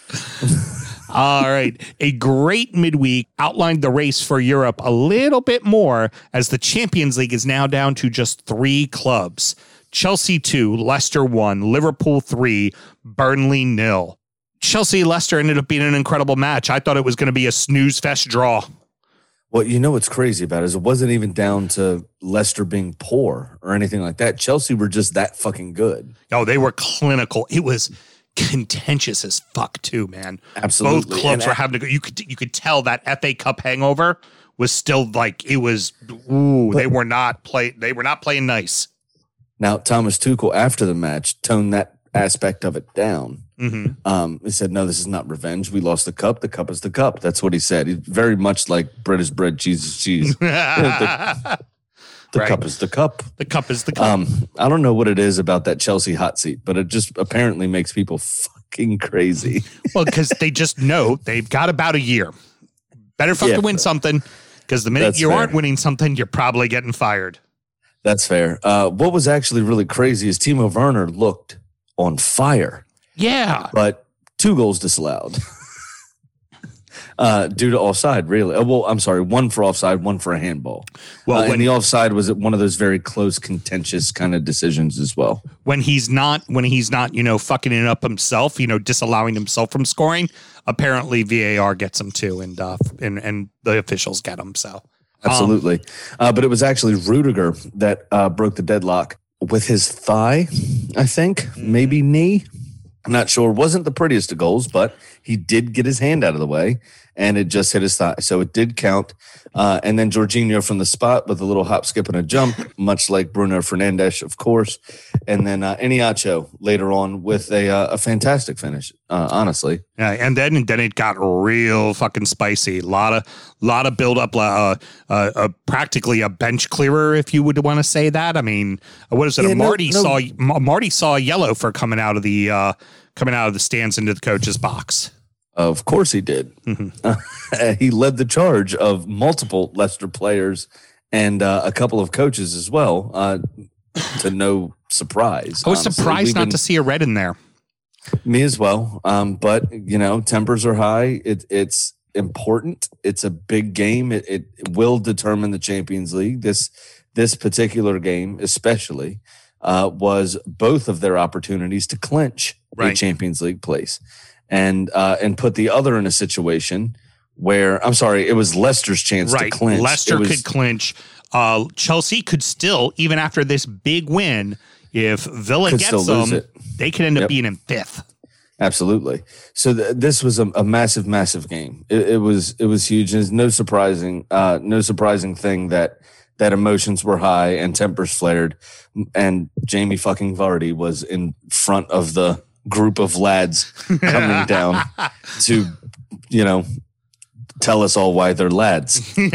All right. A great midweek outlined the race for Europe a little bit more as the Champions League is now down to just three clubs Chelsea 2, Leicester 1, Liverpool 3, Burnley nil. Chelsea Leicester ended up being an incredible match. I thought it was going to be a snooze fest draw. Well, you know what's crazy about it is it wasn't even down to Leicester being poor or anything like that. Chelsea were just that fucking good. Oh, they were clinical. It was contentious as fuck too, man. Absolutely. Both clubs And were having to go. You could you could tell that FA Cup hangover was still like it was. Ooh, they were not play. They were not playing nice. Now, Thomas Tuchel, after the match, toned that aspect of it down. hmm Um, he said, "No, this is not revenge. We lost the cup. The cup is the cup." That's what he said. He's very much like British bread, cheese is cheese. [laughs] [laughs] [laughs] the Right. cup is the cup. the cup is the cup. Um, I don't know what it is about that Chelsea hot seat, but it just apparently makes people [laughs] fucking crazy. [laughs] well, because they just know they've got about a year. Better fucking Yeah. win something. Because the minute you fair. aren't winning something, you're probably getting fired. That's fair. Uh, what was actually really crazy is Timo Werner looked on fire, Yeah. but two goals disallowed. [laughs] Uh, due to offside, really. Uh, well, I'm sorry, one for offside, one for a handball. Well, uh, when- and the offside was one of those very close, contentious kind of decisions as well. when he's not when he's not you know fucking it up himself you know disallowing himself from scoring apparently VAR gets him too and uh and and the officials get him so Um, Absolutely. uh, but it was actually Rudiger that uh, broke the deadlock with his thigh, I think, Mm-hmm. maybe knee. I'm not sure. Wasn't the prettiest of goals, but he did get his hand out of the way and it just hit his thigh. So it did count. Uh, and then Jorginho from the spot with a little hop, skip, and a jump, much like Bruno Fernandes, of course. And then uh, Iheanacho later on with a, uh, a fantastic finish, uh, honestly. yeah and then and then it got real fucking spicy a lot of lot of build up uh, uh, uh practically a bench clearer if you would want to say that i mean what is it Yeah, marty no- saw Ma- marty saw yellow for coming out of the uh coming out of the stands into the coach's box Of course he did. [laughs] he led the charge of multiple Leicester players and uh, a couple of coaches as well, uh, to no surprise. i was honestly. surprised We've not been- to see a red in there Me as well. Um, but, you know, tempers are high. It, it's important. It's a big game. It, it will determine the Champions League. This, this particular game, especially, uh, was both of their opportunities to clinch a Champions League place and uh, and put the other in a situation where I'm sorry, it was Leicester's chance right. to clinch. Leicester was- could clinch. Uh, Chelsea could still, even after this big win, if Villa gets them, they could end up Yep. being in fifth. Absolutely. So th- this was a, a massive, massive game. It, it was it was huge. There's no surprising, uh, no surprising thing that that emotions were high and tempers flared, and Jamie fucking Vardy was in front of the group of lads coming [laughs] down to, you know, tell us all why they're lads. [laughs]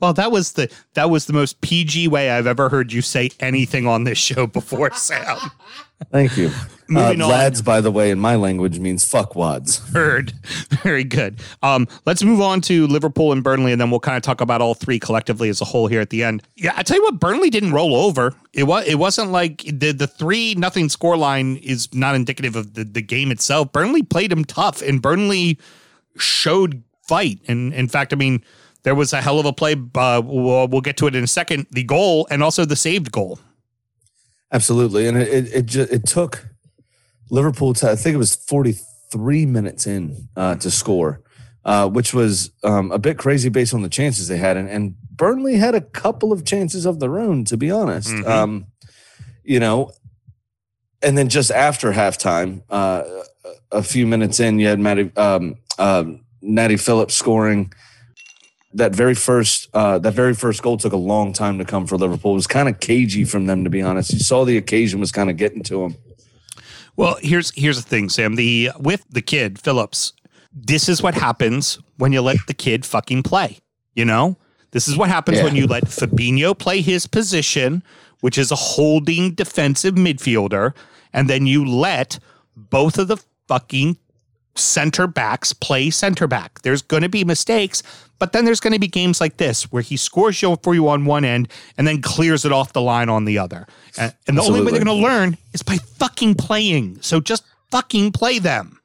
Well, that was the that was the most PG way I've ever heard you say anything on this show before, Sam. [laughs] Thank you. [laughs] Moving uh, on. Lads, by the way, in my language means fuckwads. Heard. [laughs] Very good. Um, let's move on to Liverpool and Burnley, and then we'll kind of talk about all three collectively as a whole here at the end. Yeah, I tell you what, Burnley didn't roll over. It was it wasn't like the the three nothing scoreline is not indicative of the, the game itself. Burnley played them tough, and Burnley showed fight. And in fact, I mean, there was a hell of a play. Uh, we'll, we'll get to it in a second. The goal and also the saved goal. Absolutely, and it it it, it took Liverpool to I think it was 43 minutes in uh, to score, uh, which was um, a bit crazy based on the chances they had, and, and Burnley had a couple of chances of their own, to be honest. Mhm. Um, you know, and then just after halftime, uh, a few minutes in, you had Matty, um, um, Natty Phillips scoring. That very first, uh, that very first goal took a long time to come for Liverpool. It was kind of cagey from them, to be honest. You saw the occasion was kind of getting to them. Well, here's here's the thing, Sam. The with the kid Phillips, this is what happens when you let the kid fucking play. You know, this is what happens Yeah. when you let Fabinho play his position, which is a holding defensive midfielder, and then you let both of the fucking center backs play center back. There's going to be mistakes, but then there's going to be games like this where he scores you for you on one end and then clears it off the line on the other. And, and the only way they're going to learn is by fucking playing. So just fucking play them.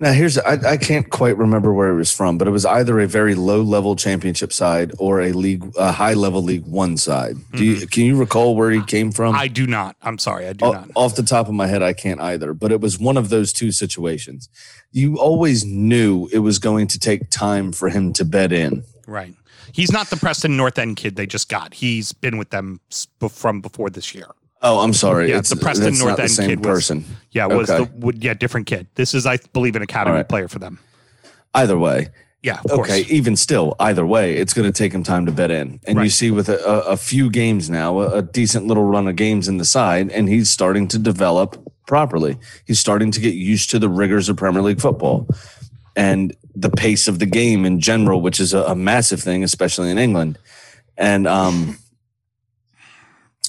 Now here's I, I can't quite remember where it was from, but it was either a very low level championship side or a league a high level league one side. Do you, mm-hmm. can you recall where he came from? I do not. I'm sorry, I do O- not. Off the top of my head, I can't either. But it was one of those two situations. You always knew it was going to take time for him to bed in. Right. He's not the Preston North End kid they just got. He's been with them from before this year. Oh, I'm sorry. Yeah, it's the Preston North End kid was- person. Yeah, was Okay. the would- yeah different kid. This is I believe an academy right. player for them. Either way, Yeah, of okay. course. Even still, either way, it's going to take him time to bed in. And you see, with a, a, a few games now, a, a decent little run of games in the side, and he's starting to develop properly. He's starting to get used to the rigors of Premier League football and the pace of the game in general, which is a, a massive thing, especially in England. And um,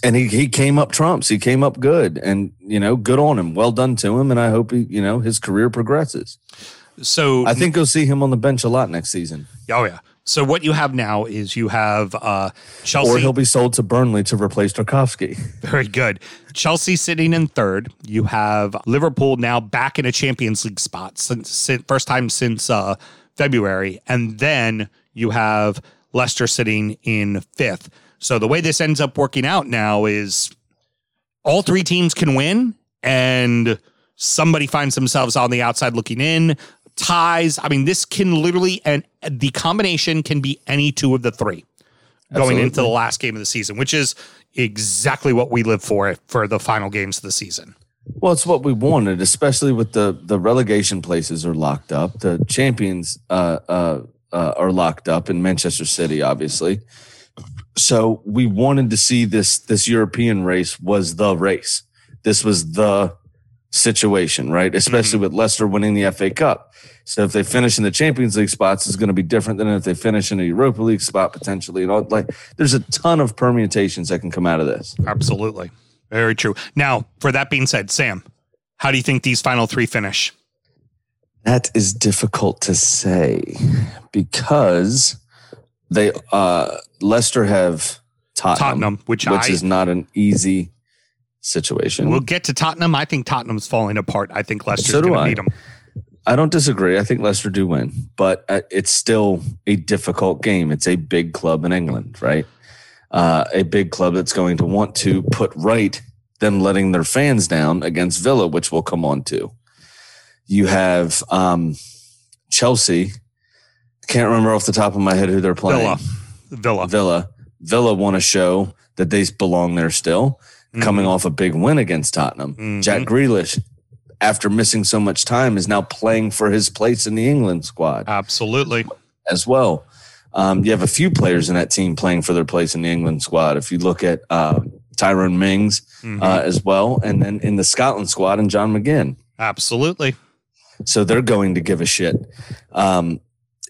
and he he came up trumps. He came up good, and you know, good on him. Well done to him, and I hope he, you know, his career progresses. So I think you'll see him on the bench a lot next season. oh yeah. So what you have now is you have uh, Chelsea. Or he'll be sold to Burnley to replace Tarkowski. [laughs] Very good. Chelsea sitting in third. You have Liverpool now back in a Champions League spot since, since first time since uh, February, and then you have Leicester sitting in fifth. So the way this ends up working out now is all three teams can win, and somebody finds themselves on the outside looking in. Ties. I mean, this can literally and the combination can be any two of the three going into the last game of the season, which is exactly what we live for for the final games of the season. Well, it's what we wanted, especially with the the relegation places are locked up. The champions uh, uh, uh, are locked up in Manchester City, obviously. So we wanted to see this this European race was the race. This was the situation, right? Especially mm-hmm. with Leicester winning the FA Cup. So if they finish in the Champions League spots, it's going to be different than if they finish in a Europa League spot potentially. And all, like, there's a ton of permutations that can come out of this. Absolutely. Very true. Now, for that being said, Sam, how do you think these final three finish? That is difficult to say because they uh Leicester have Tottenham, Tottenham, which which I- is not an easy situation. We'll get to Tottenham. I think Tottenham's falling apart. I think Leicester's So going to I. beat them. I don't disagree. I think Leicester do win, but uh, it's still a difficult game. It's a big club in England, right? Uh, a big club that's going to want to put right them letting their fans down against Villa, which we'll come on to. You have um, Chelsea. Can't remember off the top of my head who they're playing. Villa. Villa. Villa. Villa want to show that they belong there still, coming off a big win against Tottenham. Mhm. Jack Grealish, after missing so much time, is now playing for his place in the England squad Absolutely. as well. Um, you have a few players in that team playing for their place in the England squad. If you look at uh, Tyrone Mings Mhm. uh, as well, and then in the Scotland squad, and John McGinn. Absolutely. So they're going to give a shit. Um,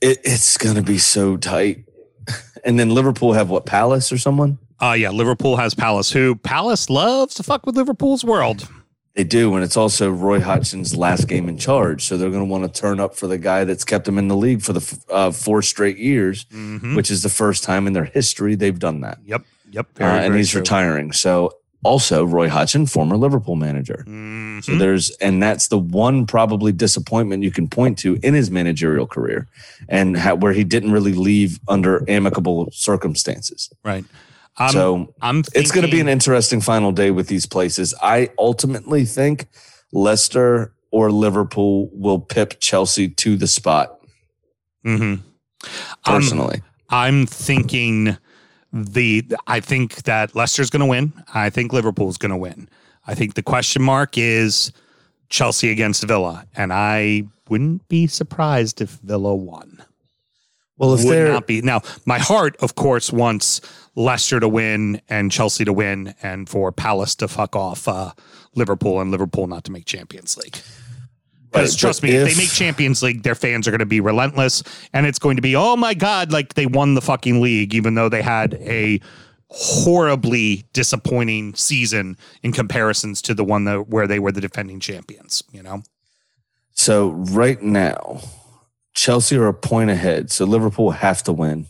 it, it's going to be so tight. [laughs] And then Liverpool have what Palace or someone? Uh, yeah, Liverpool has Palace, who Palace loves to fuck with Liverpool's world. They do, and it's also Roy Hodgson's last game in charge. So they're going to want to turn up for the guy that's kept them in the league for the uh, four straight years, Mhm. which is the first time in their history they've done that. Yep. Yep. Uh, and very he's true. retiring. So also Roy Hodgson, former Liverpool manager. Mhm. So there's, and that's the one probably disappointment you can point to in his managerial career, and how, where he didn't really leave under amicable circumstances. right. I'm, so I'm it's going to be an interesting final day with these places. I ultimately think Leicester or Liverpool will pip Chelsea to the spot. Mm-hmm. Personally, I'm thinking the I think that Leicester's going to win. I think Liverpool's going to win. I think the question mark is Chelsea against Villa, and I wouldn't be surprised if Villa won. well, if Would not be now. My heart, of course, wants Leicester to win and Chelsea to win, and for Palace to fuck off uh, Liverpool and Liverpool not to make Champions League. Because Right, trust me, if, if- they make Champions League, their fans are going to be relentless, and it's going to be, oh my god, like they won the fucking league, even though they had a horribly disappointing season in comparisons to the one that where they were the defending champions. You know, So right now, Chelsea are a point ahead. So Liverpool have to win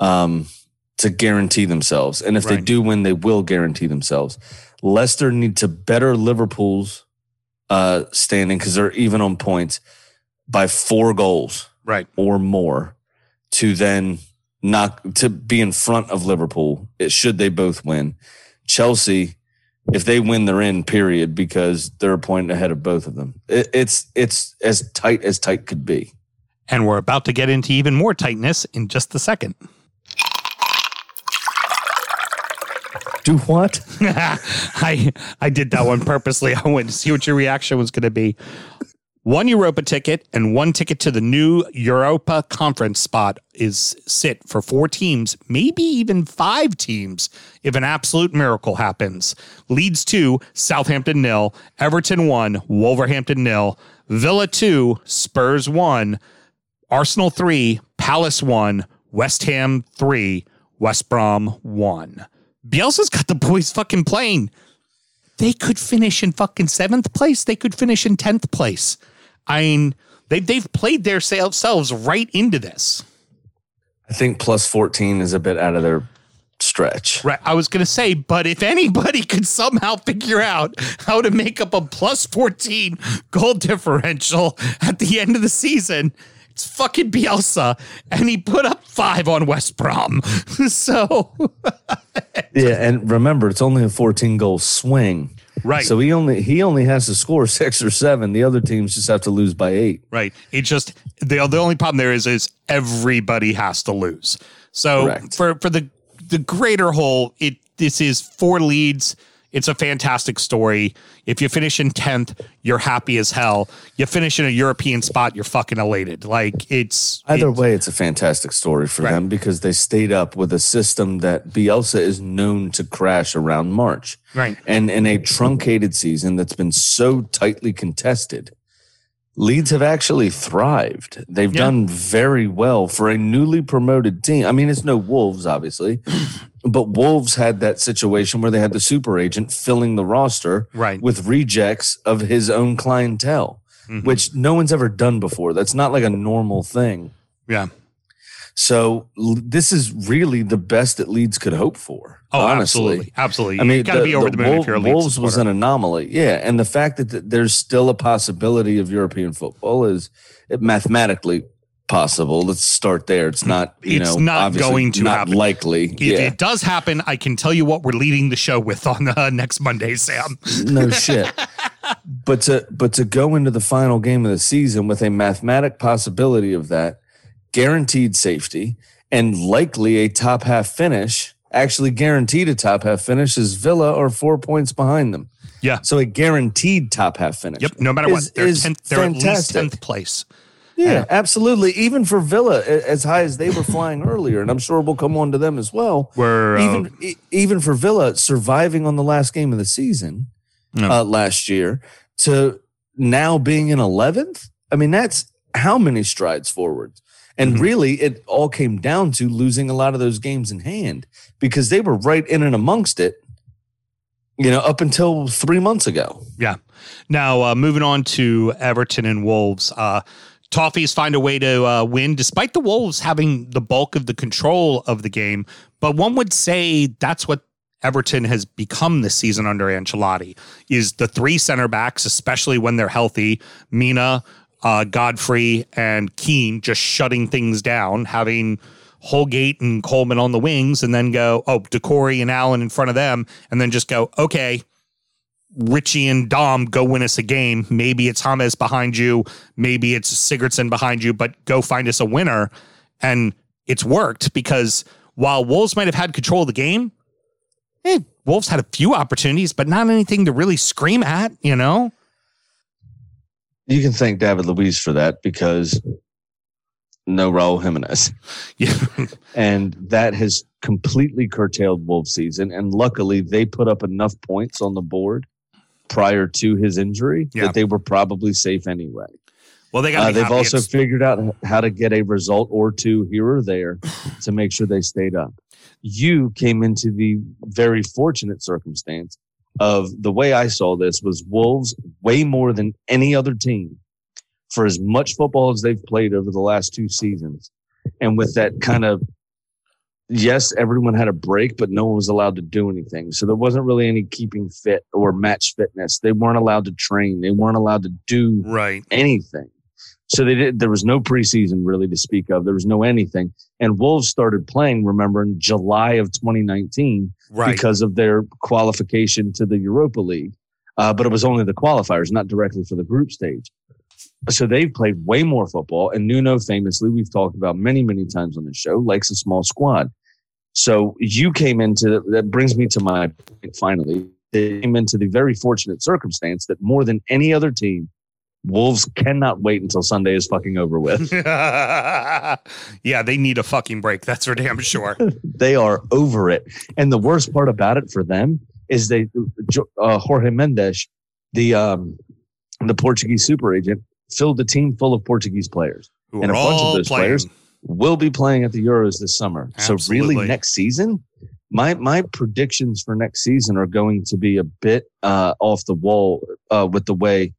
um, to guarantee themselves. And if they do win, they will guarantee themselves. Leicester need to better Liverpool's uh, standing because they're even on points by four goals Right. or more to then knock to be in front of Liverpool. It should they both win. Chelsea, if they win, they're in. Period, because they're a point ahead of both of them. It, it's it's as tight as tight could be. And we're about to get into even more tightness in just a second. Do what? [laughs] I I did that one purposely. I wanted to see what your reaction was going to be. One Europa ticket and one ticket to the new Europa conference spot is sit for four teams, maybe even five teams if an absolute miracle happens. Leeds 2, Southampton nil, Everton 1, Wolverhampton nil, Villa 2, Spurs 1, Arsenal 3, Palace 1, West Ham 3, West Brom 1. Bielsa's got the boys fucking playing. They could finish in fucking seventh place. They could finish in 10th place. I mean, they, they've played their selves right into this. I think plus fourteen is a bit out of their stretch. Right. I was going to say, but if anybody could somehow figure out how to make up a plus 14 goal differential at the end of the season, it's fucking Bielsa. And he put up five on West Brom. [laughs] so, [laughs] Yeah, and remember, it's only a fourteen goal swing. Right. So he only he only has to score [laughs] six or seven. The other teams just have to lose by eight. right. It just, the, the only problem there is, is everybody has to lose. So Correct. for, for the, the greater whole, it, this is four Leeds. It's a fantastic story. If you finish in 10th, you're happy as hell. You finish in a European spot, you're fucking elated. Like it's Either it's- way, it's a fantastic story for Right. them because they stayed up with a system that Bielsa is known to crash around March. Right. And in a truncated season that's been so tightly contested, Leeds have actually thrived. They've Yeah. done very well for a newly promoted team. I mean, it's no Wolves, obviously, [clears throat] but Wolves had that situation where they had the super agent filling the roster Right. with rejects of his own clientele, Mhm. which no one's ever done before. That's not like a normal thing. Yeah. So this is really the best that Leeds could hope for. Oh, honestly. absolutely. Absolutely. I mean, got to be over the, moon Wol- if you're a Leeds Wolves was an anomaly, yeah, and the fact that th- there's still a possibility of European football is it mathematically possible. Let's start there. It's not, you It's know, not going to not happen. likely. If yeah, it does happen, I can tell you what we're leading the show with on uh, next Monday, Sam. no shit. [laughs] But to but to go into the final game of the season with a mathematic possibility of that, guaranteed safety, and likely a top half finish, actually guaranteed a top half finish, is Villa are four points behind them. Yeah. So a guaranteed top half finish. Yep. No matter is- what, they're, 10th, they're at least fantastic. 10th place. Yeah, absolutely. Even for Villa, as high as they were flying earlier, and I'm sure we'll come on to them as well. We're, uh, even e- even for Villa surviving on the last game of the season No. uh, last year to now being in 11th. I mean, that's how many strides forward. And Mhm. really, it all came down to losing a lot of those games in hand because they were right in and amongst it. You know, up until three months ago. Yeah. Now, uh, moving on to Everton and Wolves. Uh, Toffees find a way to uh, win despite the Wolves having the bulk of the control of the game. But one would say that's what Everton has become this season under Ancelotti is the three center backs, especially when they're healthy, Mina, uh, Godfrey, and Keane just shutting things down, having Holgate and Coleman on the wings, and then go, oh, Doucouré and Allen in front of them, and then just go, okay, Richie and Dom go win us a game. Maybe it's James behind you. Maybe it's Sigurdsson behind you, but go find us a winner. And it's worked because while Wolves might have had control of the game, eh, Wolves had a few opportunities, but not anything to really scream at, you know? You can thank David Luiz for that because no Raul Jimenez. [laughs] Yeah. and that has completely curtailed Wolves season. And luckily, they put up enough points on the board prior to his injury Yeah. that they were probably safe anyway. Well, they got Uh, they've also it's- figured out how to get a result or two here or there to make sure they stayed up. You came into the very fortunate circumstance of the way I saw this was Wolves way more than any other team for as much football as they've played over the last two seasons. And with that kind of yes, everyone had a break, but no one was allowed to do anything. So there wasn't really any keeping fit or match fitness. They weren't allowed to train. They weren't allowed to do Right. anything. So they did. There was no preseason really to speak of. There was no anything. And Wolves started playing. Remember in July of 2019 Right. because of their qualification to the Europa League. Uh, but it was only the qualifiers, not directly for the group stage. So they've played way more football. And Nuno, famously, we've talked about many, many times on the show, likes a small squad. So you came into that brings me to my point finally. They came into the very fortunate circumstance that more than any other team, Wolves cannot wait until Sunday is fucking over with. [laughs] yeah, they need a fucking break. That's for damn sure. [laughs] they are over it. And the worst part about it for them is they uh, Jorge Mendes, the um, the Portuguese super agent, filled the team full of Portuguese players, Who and a bunch of those playing. players will be playing at the Euros this summer. So really, next season, my my predictions for next season are going to be a bit uh, off the wall uh, with the way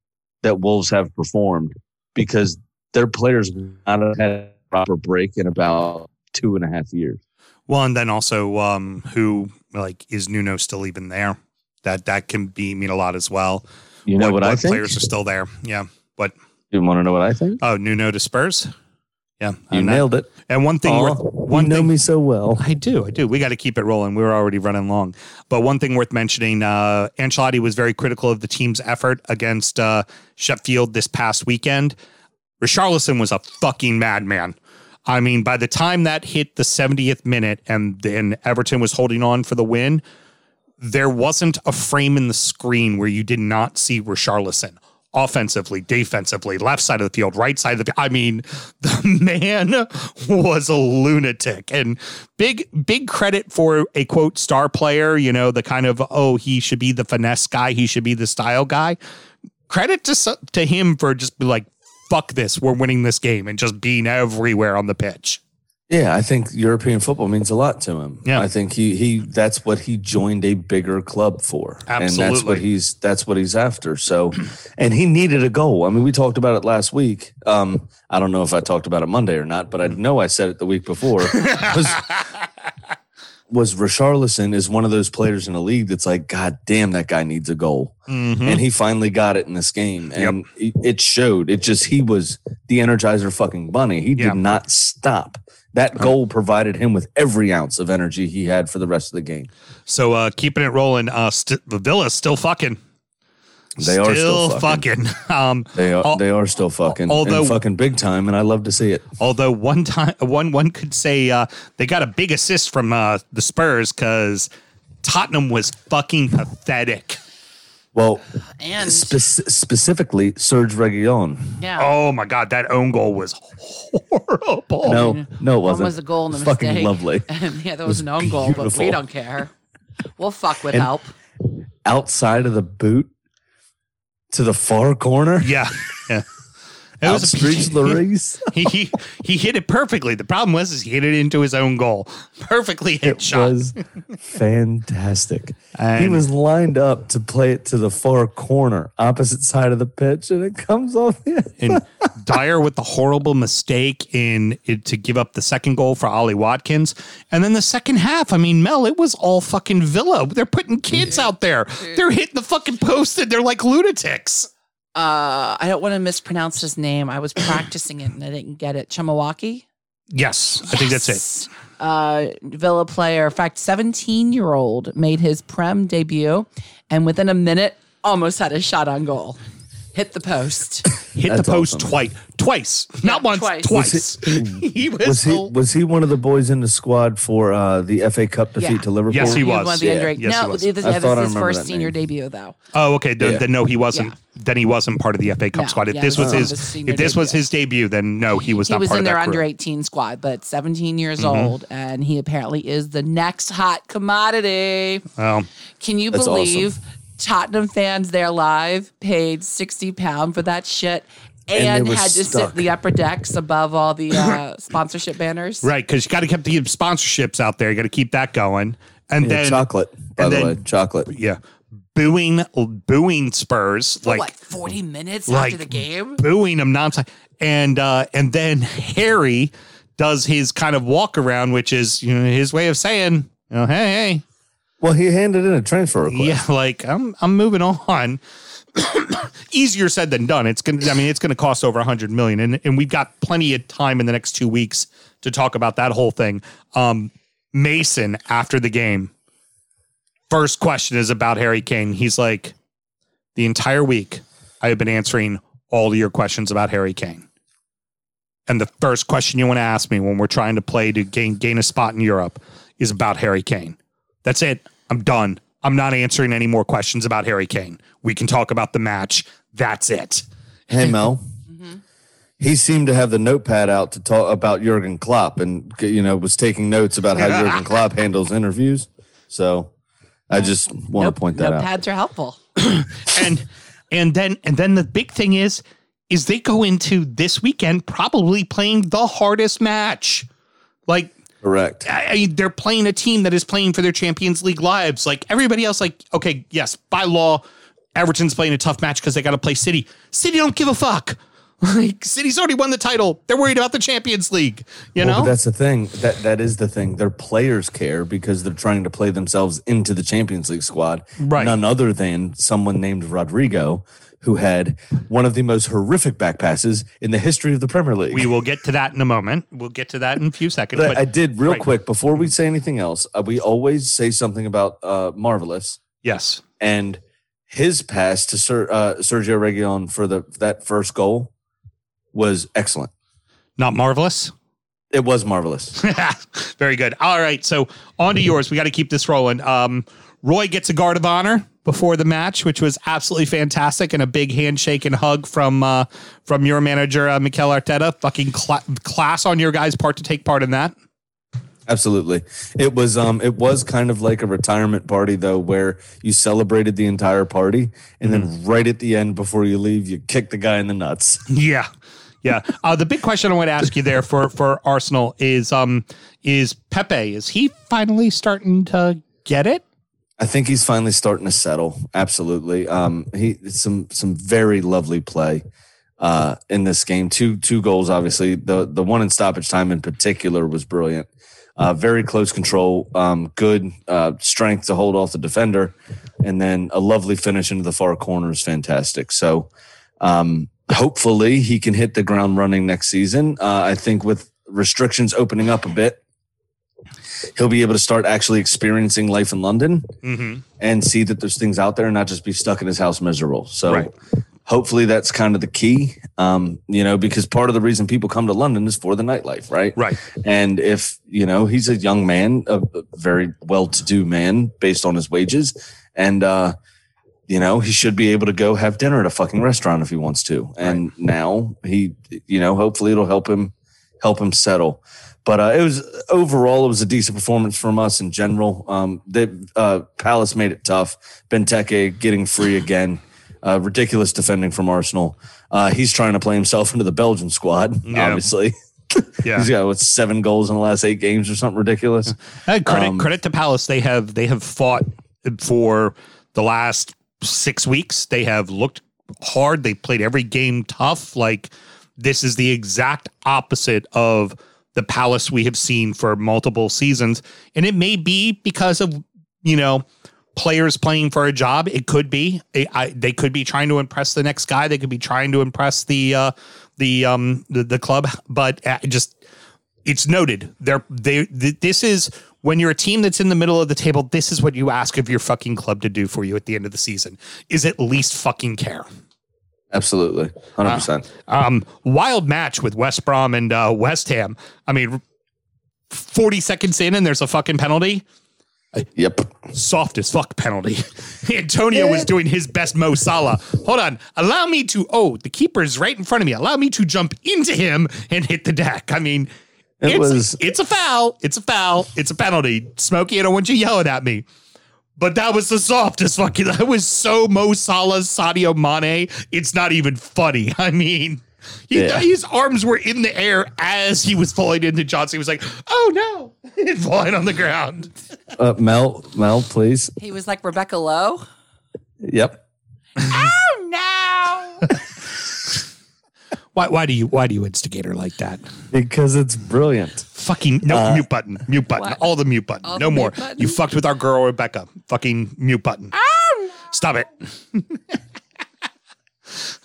that Wolves have performed because their players not had a proper break in about two and a half years. Well, and then also, um, who like is Nuno still even there? That that can be mean a lot as well. You know what, I think? Players are still there. Yeah. but You want to know what I think? Oh, Nuno to Spurs. Yeah, You I'm not- nailed it. And one thing, worth, one you know thing, me so well. I do, I do. We got to keep it rolling. We were already running long, but one thing worth mentioning: uh, Ancelotti was very critical of the team's effort against uh, Sheffield this past weekend. Richarlison was a fucking madman. I mean, by the time that hit the 70th minute and then Everton was holding on for the win, there wasn't a frame in the screen where you did not see Richarlison offensively, defensively, left side of the field, right side of the I mean, [laughs] the man was a lunatic. And big, big credit for a quote star player, you know, the kind of, oh, he should be the finesse guy, he should be the style guy. Credit to to him for just be like, fuck this, we're winning this game and just being everywhere on the pitch. Yeah, I think European football means a lot to him. Yeah. I think he he that's what he joined a bigger club for. And that's what he's that's what he's after. So and he needed a goal. I mean, we talked about it last week. Um, I don't know if I talked about it Monday or not, but I know I said it the week before. was [laughs] was Richarlison is one of those players in the league that's like, God damn, that guy needs a goal. And he finally got it in this game. And it- it showed. It just he was the energizer fucking bunny. He Yeah. did not stop. That goal provided him with every ounce of energy he had for the rest of the game. So uh keeping it rolling, uh st- the Villa's still fucking. They are still fucking. [laughs] Um They are Al- they are still fucking although- fucking big time, and I love to see it. Although one time, one one could say uh, they got a big assist from uh, the Spurs because Tottenham was fucking pathetic. Well, And spec- specifically Serge Reguilon. yeah, Oh my god, that own goal was horrible. No, no, it wasn't. It was a goal and a It's fucking mistake. lovely. [laughs] And yeah, there was, an own goal, but we don't care. We'll fuck with And- help. Outside of the boot to the far corner. Yeah, yeah. [laughs] It was a- Outstreets [laughs] Lloris. he, he he hit it perfectly. The problem was is he hit it into his own goal. [laughs] Perfectly hit It shot. was fantastic. he was lined up to play it to the far corner, opposite side of the pitch, and it comes off the end. and [laughs] Dier with the horrible mistake in it to give up the second goal for Ollie Watkins. And then the second half, I mean, Mel, it was all fucking Villa. They're putting kids out there. They're hitting the fucking post and they're like lunatics. Uh, I don't want to mispronounce his name. I was [clears throat] practicing it and I didn't get it. Chamawaki? Yes, I think that's it. Uh, Villa player, in fact, 17 year old made his Prem debut and within a minute almost had a shot on goal. Hit the post. [laughs] Hit That's the post awesome. twice. Twice. Not once, twice. twice. Was [laughs] he was, Was he was he one of the boys in the squad for uh, the FA Cup defeat Yeah. to Liverpool? Yes, he was. one of the Yeah. under- Yes, he no, was. this, I yeah, thought I this is his first senior name. debut, though. Oh, okay. Then, Yeah. then no, he wasn't. Yeah. Then he wasn't part of the FA Cup No, squad. If yeah, this this was was his, his senior if this was debut. his debut, then no, he was He not was part in of their under 18 squad, but 17 years Mm-hmm. old, and he apparently is the next hot commodity. Well, Can you That's believe Tottenham fans there live paid 60 pound for that shit And and, had to sit stuck. in the upper decks above all the uh, [laughs] sponsorship banners? right, because you got to keep the sponsorships out there. You got to keep that going, and Yeah, then chocolate, by and the then- way, chocolate. yeah, booing, booing Spurs For like what, 40 minutes like after the game? booing them nonstop, and uh, and then Harry does his kind of walk around, which is you know his way of saying, you know, hey, hey, Well, he handed in a transfer request. yeah, like I'm I'm moving on. [coughs] Easier said than done. It's gonna. I mean, it's gonna cost over a hundred million, and and we've got plenty of time in the next two weeks to talk about that whole thing. Um, Mason after the game, first question is about Harry Kane. He's like, the entire week I have been answering all of your questions about Harry Kane. And the first question you want to ask me when we're trying to play to gain gain a spot in Europe is about Harry Kane. That's it. I'm done. I'm not answering any more questions about Harry Kane. We can talk about the match. That's it. Hey Mel. Mm-hmm. He seemed to have the notepad out to talk about Jurgen Klopp, and you know was taking notes about how Jurgen [laughs] Klopp handles interviews. So I just want to point that out. Notepads are helpful. [clears throat] and and then and then the big thing is is they go into this weekend probably playing the hardest match. Like Correct. I, I- they're playing a team that is playing for their Champions League lives. Like everybody else, like okay, yes, by law, Everton's playing a tough match because they got to play City. City don't give a fuck. [laughs] Like City's already won the title. They're worried about the Champions League. You Well, know, that's the thing. That that is the thing. Their players care because they're trying to play themselves into the Champions League squad. Right. None other than someone named Rodrigo, who had one of the most horrific back passes in the history of the Premier League. we will get to that in a moment. We'll get to that in a few seconds. But But I did real right. quick before we say anything else. Uh, we always say something about uh, marvelous Yes. and his pass to Ser, uh, Sergio Reguilon for the that first goal was excellent. Not marvelous. It was marvelous. [laughs] Very good. All right. So on to yours. We got to keep this rolling. Um, Roy gets a guard of honor before the match, which was absolutely fantastic, and a big handshake and hug from uh, from your manager, uh, Mikel Arteta. Fucking cla- class on your guys' part to take part in that. Absolutely. It was um it was kind of like a retirement party though where you celebrated the entire party and then right at the end before you leave you kick the guy in the nuts. [laughs] Yeah. Yeah. Uh, the big question I want to ask you there for for Arsenal is um is Pepe is he finally starting to get it? I think he's finally starting to settle. Absolutely. Um he some some very lovely play uh in this game. Two two goals obviously. The the one in stoppage time in particular was brilliant. Uh, very close control, um, good uh, strength to hold off the defender, and then a lovely finish into the far corner is fantastic. So, um, hopefully, he can hit the ground running next season. Uh, I think with restrictions opening up a bit, he'll be able to start actually experiencing life in London Mm-hmm. and see that there's things out there and not just be stuck in his house miserable. So Right. hopefully that's kind of the key. Um, you know, because part of the reason people come to London is for the nightlife, right? Right. And if, you know, he's a young man, a very well to do man based on his wages. And uh, you know, he should be able to go have dinner at a fucking restaurant if he wants to. And now he, you know, hopefully it'll help him help him settle. But uh, it was overall, it was a decent performance from us in general. Um, the uh, Palace made it tough. Benteke getting free again. Uh, ridiculous defending from Arsenal. Uh, he's trying to play himself into the Belgian squad. [laughs] Yeah. Obviously, [laughs] Yeah. he's got what seven goals in the last eight games or something ridiculous. Uh, credit Um, credit to Palace. They have they have fought for the last six weeks. They have looked hard. They played every game tough. Like this is the exact opposite of the Palace we have seen for multiple seasons. And it may be because of you know players playing for a job. It could be. I, I, they could be trying to impress the next guy. They could be trying to impress the uh, the um the, the club. But uh, just it's noted. They're they th- this is when you're a team that's in the middle of the table, this is what you ask of your fucking club to do for you at the end of the season. Is at least fucking care. Absolutely, hundred percent. Um wild match with West Brom and uh, West Ham. I mean 40 seconds in and there's a fucking penalty. Yep. Soft as fuck penalty. [laughs] Antonio was doing his best Mo Salah. Hold on. Allow me to oh, the keeper's right in front of me. Allow me to jump into him and hit the deck. I mean, It it's, was- it's a foul. It's a foul. It's a penalty. Smokey, I don't want you yelling at me. But that was the softest fucking. That was so Mo Salah, Sadio Mane. It's not even funny. [laughs] I mean, he, Yeah. his arms were in the air as he was falling into Johnstone. He was like, "Oh no!" [laughs] and falling on the ground. Uh, Mel, Mel, please. He was like Rebecca Lowe. Yep. Oh no! [laughs] Why, why do you why do you instigate her like that? because it's brilliant. Fucking no mute button, mute button, What? all the mute button, All no the more. button? You fucked with our girl Rebecca. Fucking mute button. Stop it. [laughs]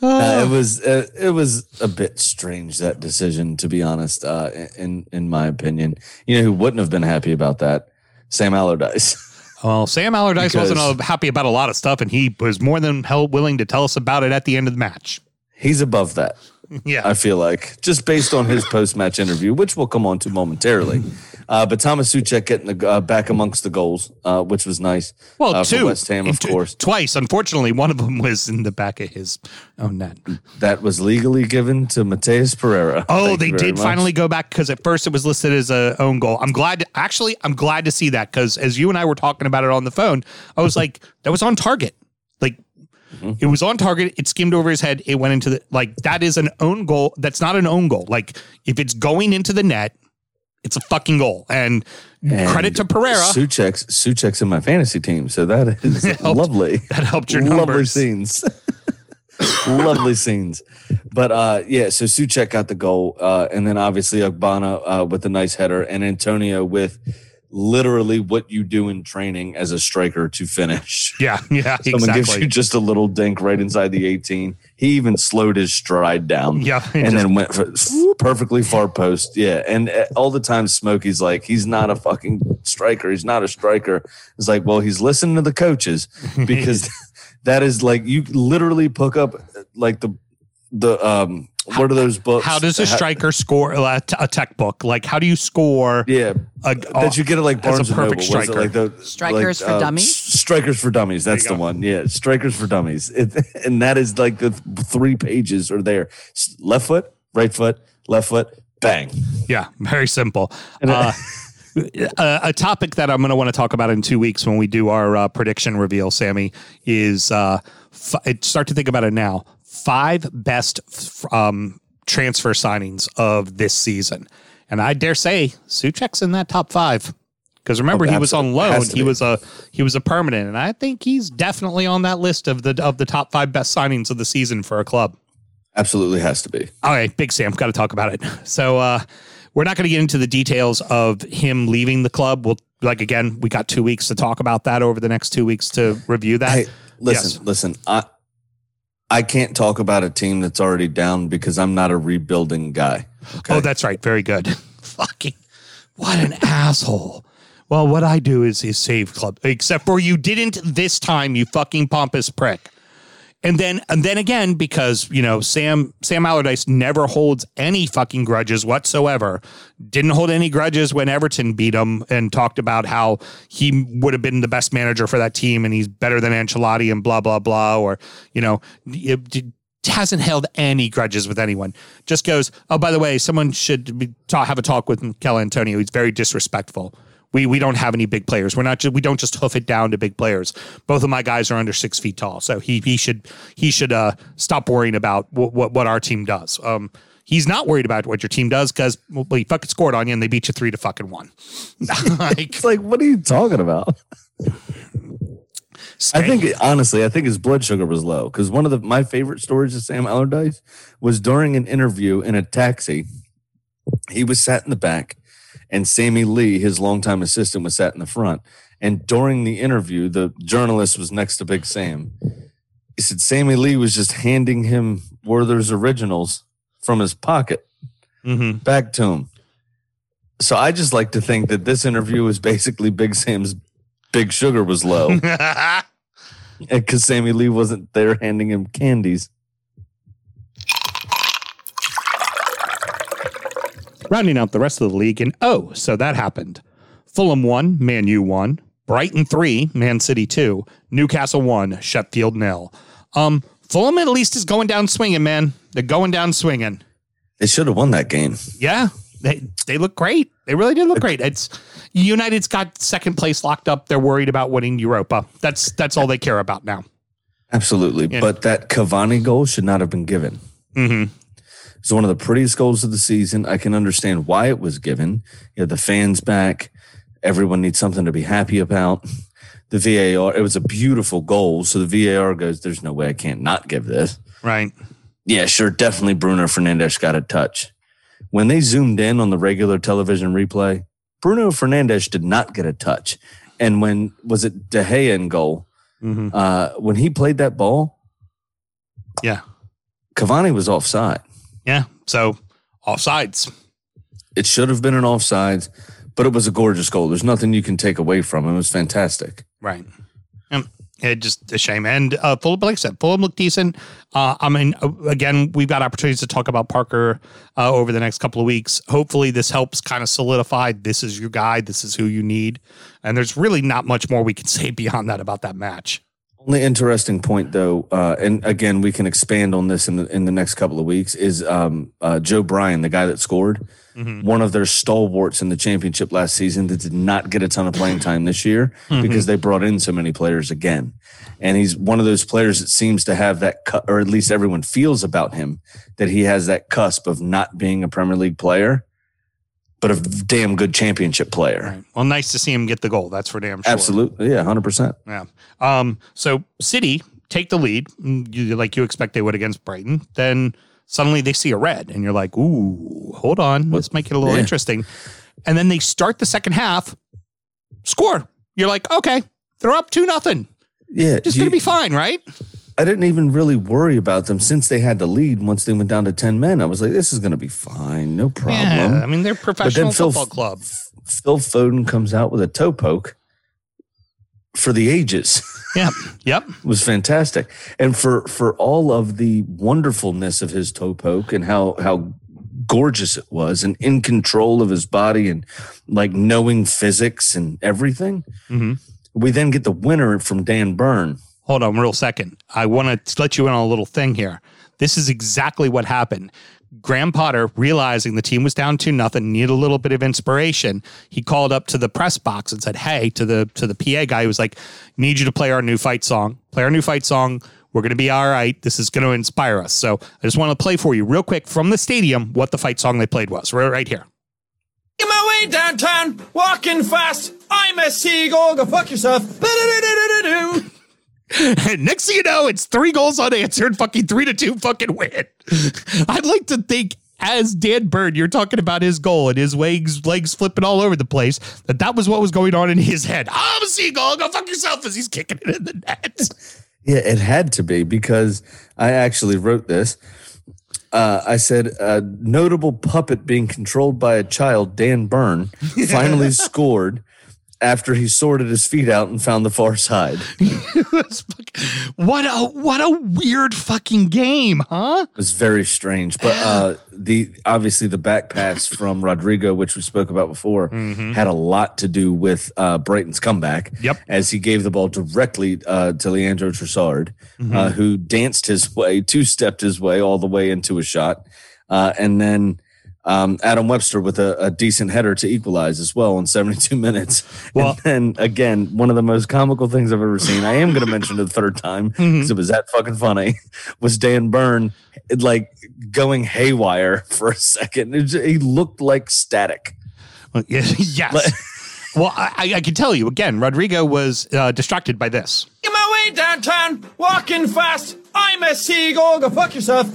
Uh, it was uh, it was a bit strange that decision, to be honest. Uh, in in my opinion, you know who wouldn't have been happy about that? Sam Allardyce. [laughs] Well, Sam Allardyce wasn't uh, happy about a lot of stuff, and he was more than hell willing to tell us about it at the end of the match. He's above that. Yeah. I feel like just based on his post match interview, which we'll come on to momentarily. [laughs] Uh, but Thomas Souček getting the, uh, back amongst the goals, uh, which was nice. Well, uh, for two. West Ham, of Two- course. Twice. Unfortunately, one of them was in the back of his own net. That was legally given to Matheus Pereira. Oh, Thank they did much. finally go back because at first it was listed as a own goal. I'm glad. Actually, I'm glad to see that because as you and I were talking about it on the phone, I was like, that was on target. Like Mm-hmm. it was on target. It skimmed over his head. It went into the like that is an own goal. That's not an own goal. Like if it's going into the net, it's a fucking goal. And, And credit to Pereira. Souček's Souček's in my fantasy team, so that [laughs] is helped. lovely. That helped your numbers. lovely scenes. [laughs] lovely scenes. But uh, yeah, so Souček got the goal, uh, and then obviously Ogbonna uh, with a nice header, and Antonio with literally what you do in training as a striker to finish. [laughs] Yeah, yeah, Someone gives you just a little dink right inside the 18. He even slowed his stride down. Yeah, And just- then went for perfectly far post. Yeah. And uh, all the time, Smokey's like, he's not a fucking striker. He's not a striker. It's like, well, he's listening to the coaches [laughs] because [laughs] that is like, you literally pick up uh, like the, the, um, what are those books? How does a How- striker score a, a tech book? Like, how do you score? Yeah, a, that you get it like as a Barnes and Noble. perfect Was it striker. like the Strikers like, for uh, Dummies? Strikers for Dummies. That's the go. one. Yeah, Strikers for Dummies. It, [laughs] and that is like the th- three pages are there. Left foot, right foot, left foot, bang. Yeah, very simple. Uh, [laughs] a, a topic that I'm going to want to talk about in two weeks when we do our uh, prediction reveal, Sammy, is uh, f- start to think about it now. Five best um, transfer signings of this season, and I dare say Souček's in that top five. Because remember, Oh, he was on loan. He was a he was a permanent, and I think he's definitely on that list of the of the top five best signings of the season for a club. Absolutely has to be. All right, Big Sam, got to talk about it. [laughs] So uh, we're not going to get into the details of him leaving the club. We'll like again, we got two weeks to talk about that over the next two weeks to review that. Hey, listen, Yes. listen. I I can't talk about a team that's already down because I'm not a rebuilding guy. Okay? Oh, that's right. Very good. [laughs] Fucking what an asshole. Well, what I do is is save club, except for you didn't this time, you fucking pompous prick. And then and then again, because you know Sam Sam Allardyce never holds any fucking grudges whatsoever. Didn't hold any grudges when Everton beat him and talked about how he would have been the best manager for that team and he's better than Ancelotti and blah blah blah. Or you know, it did- hasn't held any grudges with anyone. Just goes, oh by the way, someone should be, talk, have a talk with Michail Antonio. He's very disrespectful. We we don't have any big players. We're not. Just, we don't just hoof it down to big players. Both of my guys are under six feet tall, so he he should he should uh stop worrying about what what, what our team does. Um, he's not worried about what your team does because well, he fucking scored on you and they beat you three to fucking one. [laughs] like, It's like, what are you talking about? I think honestly, I think his blood sugar was low because one of the my favorite stories of Sam Allardyce was during an interview in a taxi. He was sat in the back, and Sammy Lee, his longtime assistant, was sat in the front. And during the interview, the journalist was next to Big Sam. He said Sammy Lee was just handing him Werther's originals from his pocket Mhm. back to him. So I just like to think that this interview was basically Big Sam's Big Sugar was low [laughs] because Sammy Lee wasn't there handing him candies. Rounding out the rest of the league. And oh, so that happened. Fulham won, Man U won, Brighton three, Man City two, Newcastle one, Sheffield nil. Um, Fulham at least is going down swinging, man. They're going down swinging. They should have won that game. Yeah, they they look great. They really did look great. It's United's got second place locked up. They're worried about winning Europa. That's that's all they care about now. Absolutely. Yeah. But that Cavani goal should not have been given. Mm-hmm. It's one of the prettiest goals of the season. I can understand why it was given. You have the fans back. Everyone needs something to be happy about. The VAR, it was a beautiful goal. So the VAR goes, there's no way I can't not give this. Right. Yeah, sure. Definitely Bruno Fernandes got a touch. When they zoomed in on the regular television replay, Bruno Fernandes did not get a touch. And when was it De Gea in goal? Mhm. Uh, when he played that ball, Yeah. Cavani was offside. Yeah. So offsides. It should have been an offsides, but it was a gorgeous goal. There's nothing you can take away from it. It was fantastic. Right. Um, it just a shame. And uh, Fulham, like I said, Fulham looked decent. Uh, I mean, uh, again, we've got opportunities to talk about Parker uh, over the next couple of weeks. Hopefully, this helps kind of solidify this is your guy, this is who you need. And there's really not much more we can [laughs] say beyond that about that match. Only interesting point, though, uh, and again, we can expand on this in the in the next couple of weeks. Is um, uh, Joe Bryan, the guy that scored, one of their stalwarts in the championship last season that did not get a ton of playing time this year because they brought in so many players again, and he's one of those players that seems to have that, cu- or at least everyone feels about him that he has that cusp of not being a Premier League player, but a damn good championship player. Right. Well, nice to see him get the goal. That's for damn sure. Absolutely, yeah, hundred percent. Yeah. Um, so City take the lead, mm, you, like you expect they would against Brighton. Then suddenly they see a red, and you're like, "Ooh, hold on, let's make it a little Yeah. interesting." And then they start the second half, score. You're like, "Okay, they're up two nothing. Yeah, It's you- gonna be fine, right?" I didn't even really worry about them since they had the lead. Once they went down to ten men, I was like, "This is going to be fine, no problem." Yeah, I mean they're professional Phil- football club. Phil Foden comes out with a toe poke for the ages. [laughs] Yep, yep. It was fantastic, and for for all of the wonderfulness of his toe poke and how how gorgeous it was, and in control of his body and like knowing physics and everything. Mhm. We then get the winner from Dan Burn. Hold on, real second. I want to let you in on a little thing here. This is exactly what happened. Graham Potter, realizing the team was down to nothing, needed a little bit of inspiration. He called up to the press box and said, "Hey," to the to the PA guy, he was like, "Need you to play our new fight song. Play our new fight song. We're going to be all right. This is going to inspire us." So I just want to play for you real quick from the stadium what the fight song they played was. Right, right here. Get my way downtown, walking fast. I'm a seagull, go fuck yourself. And [laughs] next thing you know, it's three goals unanswered, fucking three to two fucking win. [laughs] I'd like to think as Dan Burn, you're talking about his goal and his legs legs flipping all over the place, that that was what was going on in his head. [laughs] I'm a seagull, go fuck yourself as he's kicking it in the net. Yeah, it had to be because I actually wrote this. Uh, I said, a notable puppet being controlled by a child, Dan Burn, finally scored after he sorted his feet out and found the far side. [laughs] what a what a weird fucking game, huh? It was very strange. But uh, [sighs] the obviously the back pass from Rodrigo, which we spoke about before, had a lot to do with uh, Brighton's comeback. Yep. As he gave the ball directly uh, to Leandro Trossard, uh, who danced his way, two stepped his way all the way into a shot, uh, and then. Um, Adam Webster with a, a decent header to equalize as well in 72 [laughs] minutes. Well- and then again, one of the most comical things I've ever seen. I am going to mention it the third time [laughs] because it was that fucking funny. [laughs] Was Dan Burn like going haywire for a second? It he looked like static. Well, yeah, yes. well, I, I- I can tell you again, Rodrigo was uh, distracted by this. Get my way downtown, walking fast. I'm a seagull, go fuck yourself.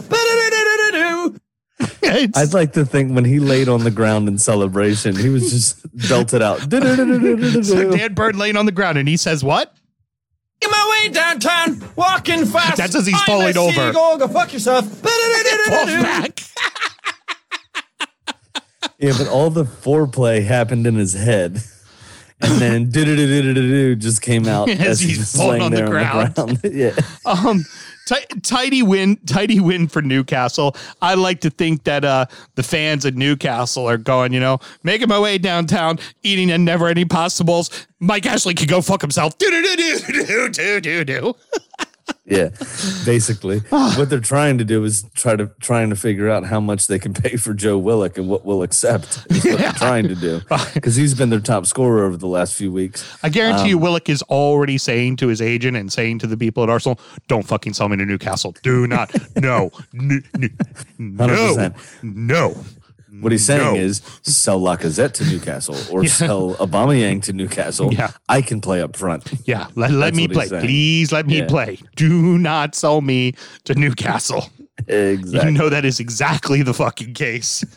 It's- I'd like to think when he laid on the ground in celebration, he was just belted out. [laughs] so Dan Burn laying on the ground and he says, What? Get my way downtown, walking fast. That's as he's I'm falling over. Seagull, go fuck yourself. Falls back. [laughs] Yeah, but all the foreplay happened in his head. And then [laughs] do-do-do-do-do-do just came out As as, he's he falling laying on the there ground. on the ground. yeah. Um, ti- tidy win, [laughs] tidy win for Newcastle. I like to think that uh, the fans of Newcastle are going, you know, making my way downtown, eating and never any possibles. Mike Ashley could go fuck himself. Do do do do do do do. [laughs] Yeah, basically, [sighs] what they're trying to do is try to trying to figure out how much they can pay for Joe Willock and what we'll accept. Is what they're [laughs] trying to do [laughs] because he's been their top scorer over the last few weeks. I guarantee Um, you, Willock is already saying to his agent and saying to the people at Arsenal, "Don't fucking sell me to Newcastle. Do not. No. N- n- [laughs] no. 100%. No. What he's saying No. is sell Lacazette to Newcastle or [laughs] sell Aubameyang to Newcastle. Yeah. I can play up front. Yeah. Let, let me play. Please let me Yeah. play. Do not sell me to Newcastle. exactly. You know that is exactly the fucking case. [laughs]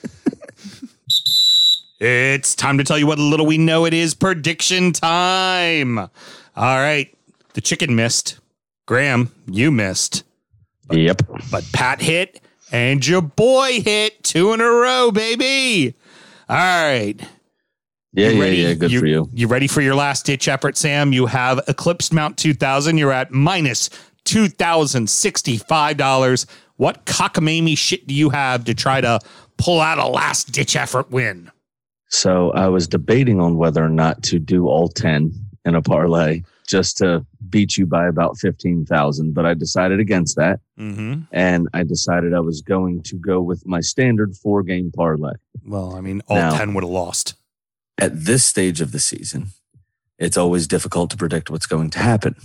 it's time to tell you what little we know it is prediction time. All right. The chicken missed. Graham, you missed. Yep. But Pat hit and your boy hit two in a row, baby. All right. Yeah, You yeah, ready? yeah. Good for you. You ready for your last ditch effort, Sam? You have eclipsed Mount 2000. You're at minus $2,065. What cockamamie shit do you have to try to pull out a last ditch effort win? So I was debating on whether or not to do all 10 in a parlay just to beat you by about 15,000, but I decided against that. Mm-hmm. And I decided I was going to go with my standard four game parlay. Well, I mean, all Now- 10 would have lost. At this stage of the season, it's always difficult to predict what's going to happen.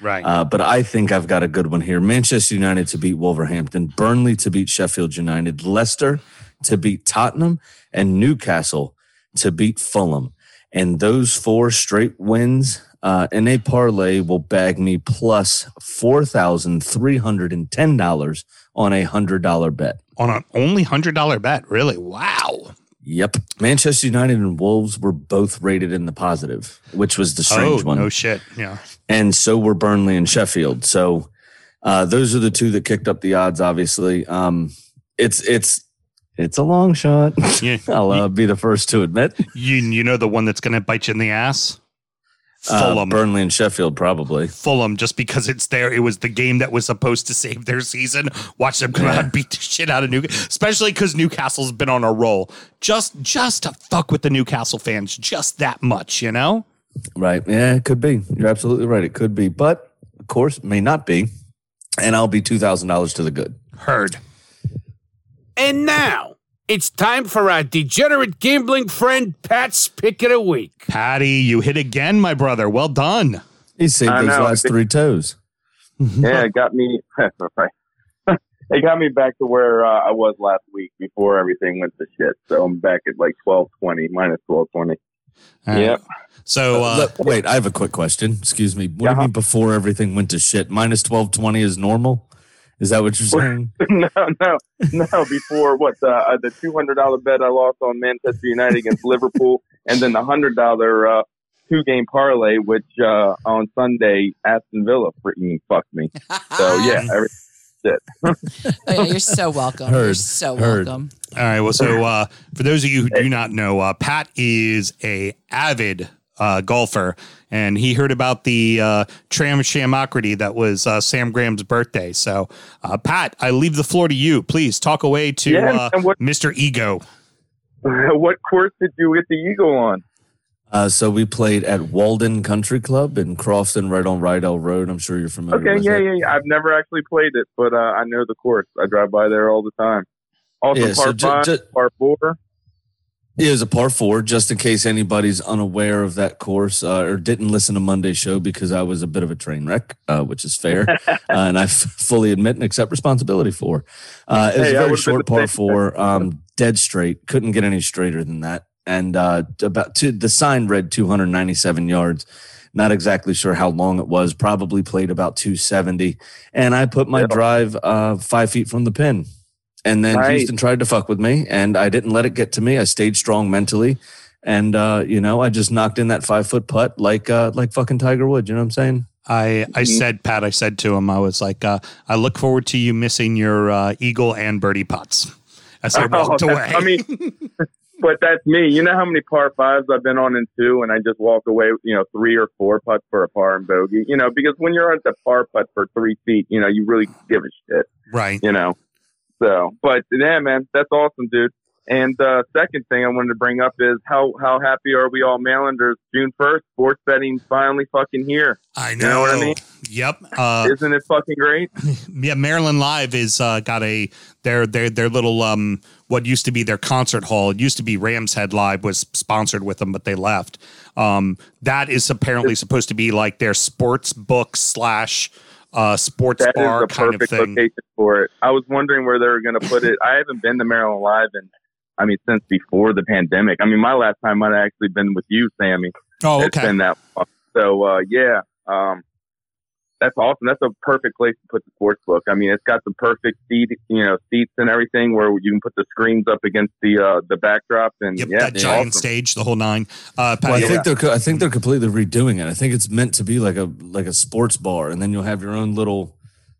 Right. Uh, but I think I've got a good one here. Manchester United to beat Wolverhampton, Burnley to beat Sheffield United, Leicester to beat Tottenham, and Newcastle to beat Fulham. And those four straight wins uh, in a parlay will bag me plus $4,310 on a $100 bet. On an only $100 bet. Really? Wow. Yep. Manchester United and Wolves were both rated in the positive, which was the strange oh, one. no shit. Yeah. and so were Burnley and Sheffield. So uh, those are the two that kicked up the odds. Obviously, um, it's it's it's a long shot. Yeah. [laughs] I'll uh, be the first to admit. You, you know the one that's going to bite you in the ass? Uh, Fulham. Burnley and Sheffield, probably. Fulham just because it's there. It was the game that was supposed to save their season. Watch them come out and beat the shit out of Newcastle, especially because Newcastle's been on a roll. Just just to fuck with the Newcastle fans, just that much, you know. Right? Yeah, it could be. You're absolutely right. It could be, but of course, may not be. And I'll be two thousand dollars to the good. Heard. And now it's time for our degenerate gambling friend Pat's pick of the week. Patty, you hit again, my brother. Well done. He saved I those know. last three toes. [laughs] yeah, it got me. [laughs] right. [laughs] it got me back to where uh, I was last week before everything went to shit. So I'm back at like twelve twenty minus twelve twenty. All right. Yep. So uh, Look, wait, I have a quick question. Excuse me. What do you mean before everything went to shit? Minus twelve twenty is normal. Is that what you're saying? [laughs] no, no, no. Before what the uh, the two hundred dollar bet I lost on Manchester United against Liverpool, [laughs] and then the hundred dollar uh, two game parlay, which uh, on Sunday Aston Villa freaking fucked me. So [laughs] yeah, every. Oh, yeah, you're so welcome. You're so Heard. welcome. All right. Well, so uh, for those of you who do not know, uh, Pat is a avid uh, golfer, and he heard about the uh, Tram Shamacrity that was uh, Sam Graham's birthday. So, uh, Pat, I leave the floor to you. Please talk away to Yeah, uh, what- Mr. Ego. [laughs] what course did you get the eagle on? Uh, so we played at Walden Country Club in Crofton, right on Riedel Road. I'm sure you're familiar Okay, with yeah, it. yeah, yeah. I've never actually played it, but uh, I know the course. I drive by there all the time. Also, Yeah, so par ju- five, ju- par four. It was a par four, just in case anybody's unaware of that course uh, or didn't listen to Monday's show because I was a bit of a train wreck, uh, which is fair, [laughs] uh, and I f- fully admit and accept responsibility for. Uh, it was Hey, a very short par four, um, dead straight. Couldn't get any straighter than that, and uh, about two, the sign read 297 yards. Not exactly sure how long it was. Probably played about 270, and I put my drive uh, five feet from the pin. And then Nice. Houston tried to fuck with me, and I didn't let it get to me. I stayed strong mentally, and uh, you know, I just knocked in that five foot putt like uh, like fucking Tiger Woods. You know what I'm saying? I, I said, Pat, I said to him, I was like, uh, I look forward to you missing your uh, eagle and birdie putts as I walked [laughs] Oh, away. I mean, [laughs] but that's me. You know how many par fives I've been on in two, and I just walk away, you know, three or four putts for a par and bogey. You know, because when you're at the par putt for three feet, you know, you really give a shit. right. You know, so but yeah, man, that's awesome, dude. And uh, second thing I wanted to bring up is how how happy are we all Marylanders? June first, sports betting finally fucking here. I know. You know what I mean? Yep. Uh, Isn't it fucking great? [laughs] yeah, Maryland Live is uh, got a their their their little um what used to be their concert hall. It used to be Rams Head Live was sponsored with them, but they left. Um, that is apparently supposed to be like their sports book slash uh sports That is bar the kind of perfect location for it. I was wondering where they were going to put it. I haven't been to Maryland Live and I mean, since before the pandemic. I mean, my last time might have actually been with you, Sammy. Oh, okay. It's been that long. So, uh, yeah. Um, that's awesome. That's a perfect place to put the sports book. I mean, it's got the perfect seat, you know, seats and everything where you can put the screens up against the uh, the backdrop and Yep, yeah, that giant awesome. stage, the whole nine. Uh, Pat, Well, I you- think they're co- I think they're completely redoing it. I think it's meant to be like a like a sports bar, and then you'll have your own little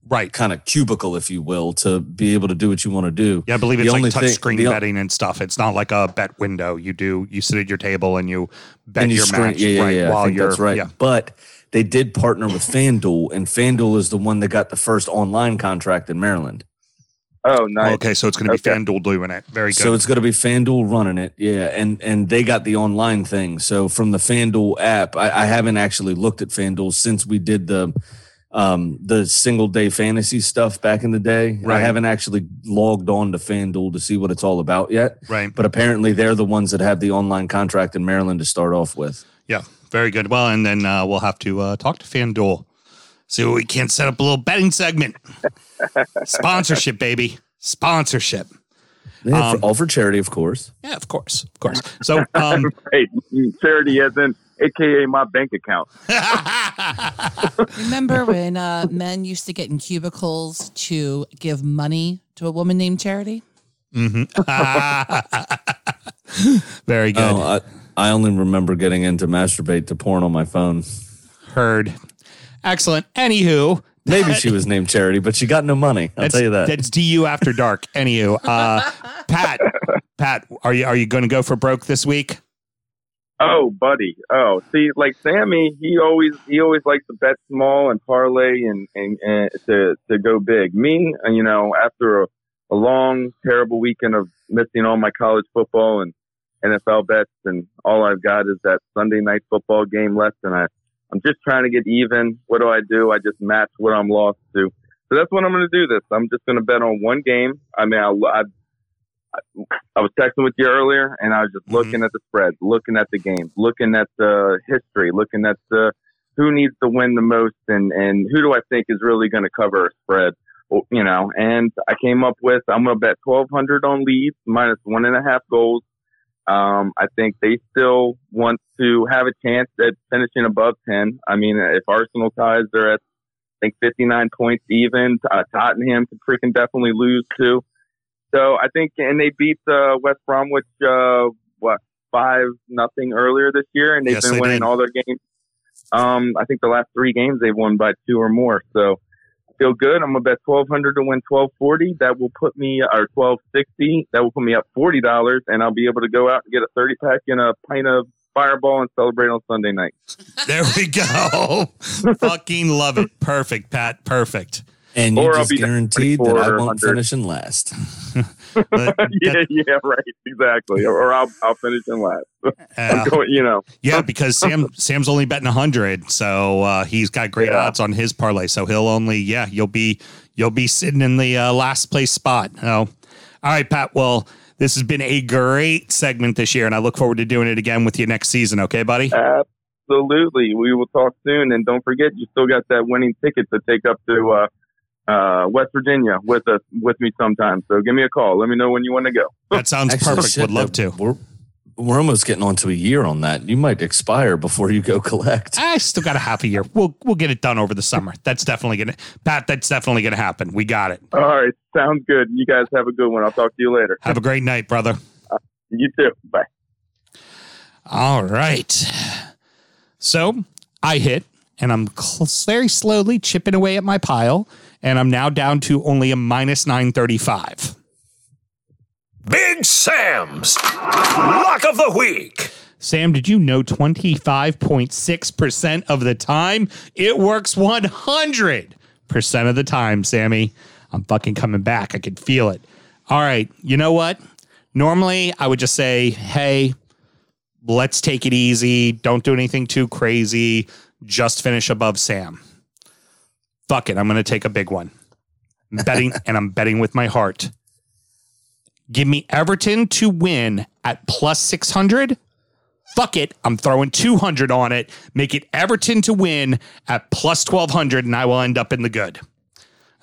right kind of cubicle, if you will, to be able to do what you want to do. Yeah, I believe it's only like touch thing- screen the betting and stuff. It's not like a bet window. You do you sit at your table and you bet and you your screen- match Yeah, yeah, right yeah. while I think you're that's right. Yeah. But they did partner with FanDuel, and FanDuel is the one that got the first online contract in Maryland. Oh, nice. Okay, so it's going to be FanDuel doing it. Very good. So it's going to be FanDuel running it, yeah, and and they got the online thing. So from the FanDuel app, I, I haven't actually looked at FanDuel since we did the um the single day fantasy stuff back in the day. I haven't actually logged on to FanDuel to see what it's all about yet. Right. But apparently they're the ones that have the online contract in Maryland to start off with. yeah, very good. Well, and then uh, we'll have to uh, talk to FanDuel. See what we can set up a little betting segment. Sponsorship, baby. Sponsorship. Yeah, Um, for, all for charity, of course. Yeah, of course, of course. So, [laughs] um, right, charity as in AKA my bank account. [laughs] Remember when uh, men used to get in cubicles to give money to a woman named Charity? mhm. [laughs] very good. Oh, I, I only remember getting into masturbate to porn on my phone. Heard. Excellent. Anywho, Maybe she was named Charity, but she got no money. I'll that's, tell you that. That's DU after dark. Anywho, uh, [laughs] Pat, Pat, are you are you going to go for broke this week? Oh, buddy. Oh, see, like Sammy, he always he always likes to bet small and parlay and and, and to to go big. Me, uh, you know, after a, a long, terrible weekend of missing all my college football and NFL bets, and all I've got is that Sunday night football game left, and I I'm just trying to get even. What do I do? I just match what I'm lost to. So that's what I'm going to do. This I'm just going to bet on one game. I mean, I, I I was texting with you earlier, and I was just mm-hmm. looking at the spreads, looking at the games, looking at the history, looking at the who needs to win the most, and and who do I think is really going to cover a spread, you know. And I came up with I'm going to bet 1200 on Leeds minus one and a half goals. Um, I think they still want to have a chance at finishing above 10. I mean, if Arsenal ties, they're at I think 59 points even. Uh, Tottenham could freaking definitely lose too. So I think, and they beat uh, West Bromwich, uh, what five nothing earlier this year, and they've Yes, been they winning did. all their games. Um, I think the last three games they've won by two or more. So feel good. I'm gonna bet twelve hundred to win twelve forty. That will put me, or twelve sixty. That will put me up forty dollars, and I'll be able to go out and get a thirty pack and a pint of Fireball and celebrate on Sunday night. [laughs] There we go. [laughs] Fucking love it. Perfect, Pat. Perfect. And you Or I'll just be guaranteed that I won't finish in last. [laughs] [laughs] yeah, yeah, right, exactly. Or I'll I'll finish in last. [laughs] I'm going, you know. Yeah, because Sam Sam's only betting hundred, so uh, he's got great Yeah. odds on his parlay. So he'll only yeah, you'll be you'll be sitting in the uh, last place spot. Oh, all right, Pat. Well, this has been a great segment this year, and I look forward to doing it again with you next season. Okay, buddy. Absolutely. We will talk soon. And don't forget, you still got that winning ticket to take up to uh, uh, West Virginia with us with me sometime. So give me a call. Let me know when you want to go. That sounds Actually, perfect. shit, Would love to. We're, we're almost getting on to a year on that. You might expire before you go collect. I still got a half a year. We'll we'll get it done over the summer. That's definitely gonna Pat. That's definitely gonna happen. We got it. All right. Sounds good. You guys have a good one. I'll talk to you later. Have a great night, brother. You too. Bye. All right. So I hit, and I'm cl- very slowly chipping away at my pile, and I'm now down to only a minus 935. Big Sam's Lock of the Week. Sam, did you know 25.6% of the time it works 100% of the time, Sammy? I'm fucking coming back. I can feel it. All right. You know what? Normally, I would just say, hey, let's take it easy. Don't do anything too crazy. Just finish above Sam. Fuck it. I'm going to take a big one. I'm betting, [laughs] and I'm betting with my heart. Give me Everton to win at plus 600. Fuck it. I'm throwing 200 on it. Make it Everton to win at plus 1200, and I will end up in the good.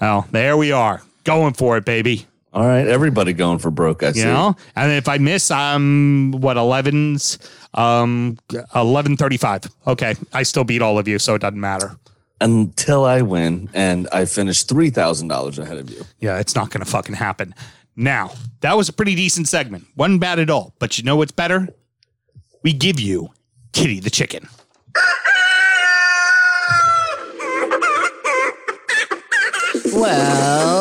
Oh, there we are. Going for it, baby. All right, everybody going for broke. I see. You know, and if I miss, I'm what 11's, um, 11:35. Okay, I still beat all of you, so it doesn't matter. until I win and I finish $3,000 ahead of you. Yeah, it's not going to fucking happen. Now, that was a pretty decent segment. Wasn't bad at all. But you know what's better? We give you Kitty the chicken. Well, Kitty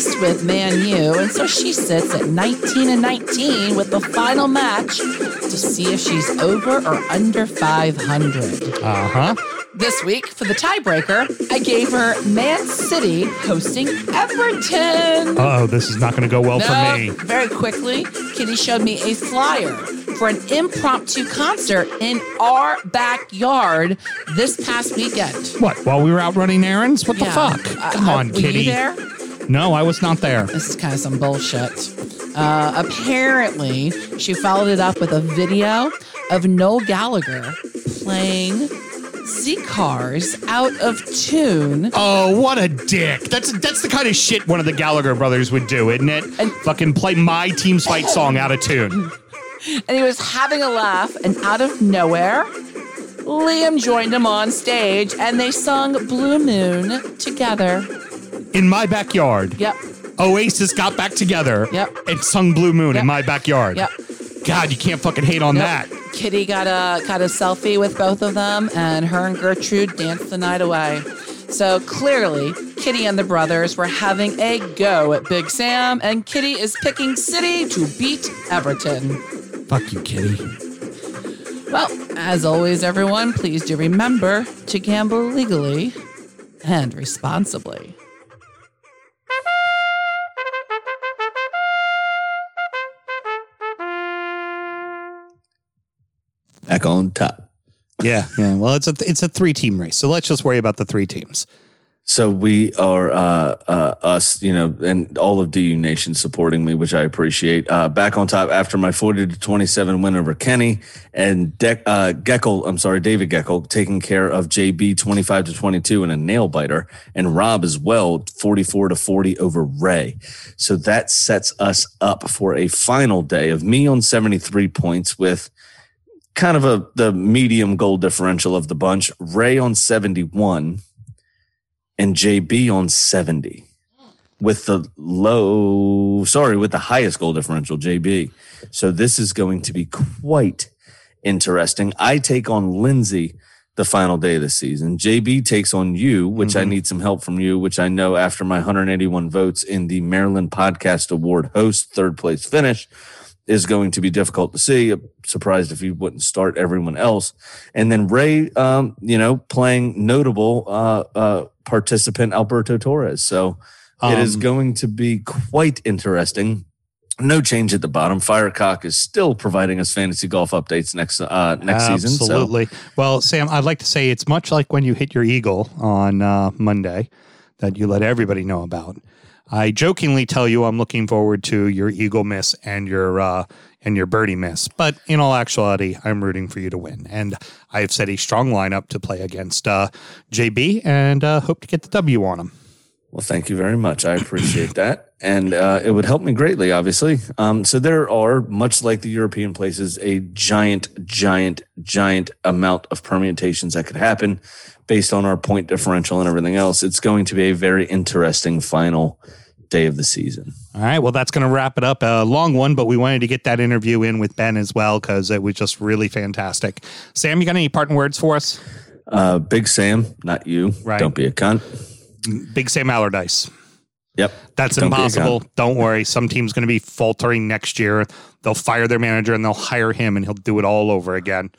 missed with Man U, and so she sits at 19 and 19 with the final match to see if she's over or under 500. Uh huh. This week, for the tiebreaker, I gave her Man City hosting Everton. Oh, this is not going to go well No, for me. Very quickly, Kitty showed me a flyer for an impromptu concert in our backyard this past weekend. What? While we were out running errands? What the fuck? Uh, Come uh, on, Kitty. there? No, I was not there. This is kind of some bullshit. Uh, apparently, she followed it up with a video of Noel Gallagher playing Z Cars out of tune. Oh, what a dick! That's that's the kind of shit one of the Gallagher brothers would do, isn't it? And- Fucking play my team's fight song out of tune. [laughs] And he was having a laugh, and out of nowhere, Liam joined him on stage and they sung Blue Moon together. In my backyard. Yep. Oasis got back together. Yep. And sung Blue Moon in my backyard. Yep. God, you can't fucking hate on Yep. that. Kitty got a got a selfie with both of them, and her and Gertrude danced the night away. So clearly, Kitty and the brothers were having a go at Big Sam, and Kitty is picking City to beat Everton. Fuck you, Kitty. Well, as always, everyone, please do remember to gamble legally and responsibly. Back on top. Yeah, yeah. Well, it's a it's a three team race, so let's just worry about the three teams. So we are uh, uh, us, you know, and all of DU Nation supporting me, which I appreciate. Uh, back on top after my forty to twenty seven win over Kenny and De- uh, Geckel. I'm sorry, David Geckel taking care of JB twenty five to twenty two in a nail biter, and Rob as well forty four to forty over Ray. So that sets us up for a final day of me on seventy three points with kind of a the medium goal differential of the bunch. Ray on seventy one and JB on 70 with the low, sorry, with the highest goal differential, JB. So this is going to be quite interesting. I take on Lindsay the final day of the season. JB takes on you, which I mm-hmm. need some help from you, which I know after my 181 votes in the Maryland Podcast Award host third place finish is going to be difficult to see. I'm surprised if he wouldn't start everyone else. And then Ray, um, you know, playing notable uh, uh, participant Alberto Torres. So it is Um, going to be quite interesting. No change at the bottom. Firecock is still providing us fantasy golf updates next uh, next season. So Absolutely. Well, Sam, I'd like to say it's much like when you hit your eagle on uh, Monday that you let everybody know about. I jokingly tell you I'm looking forward to your eagle miss and your uh, and your birdie miss, but in all actuality, I'm rooting for you to win. And I have set a strong lineup to play against uh, JB and uh, hope to get the W on him. Well, thank you very much. I appreciate that. And uh, it would help me greatly, obviously. Um, so there are, much like the European places, a giant, giant, giant amount of permutations that could happen based on our point differential and everything else. It's going to be a very interesting final day of the season. All right. Well, that's going to wrap it up. A long one, but we wanted to get that interview in with Ben as well because it was just really fantastic. Sam, you got any parting words for us? Uh, Big Sam, not you. Right. Don't be a cunt. Big Sam Allardyce. Yep. That's Don't impossible. Don't worry. Some team's going to be faltering next year. They'll fire their manager and they'll hire him and he'll do it all over again.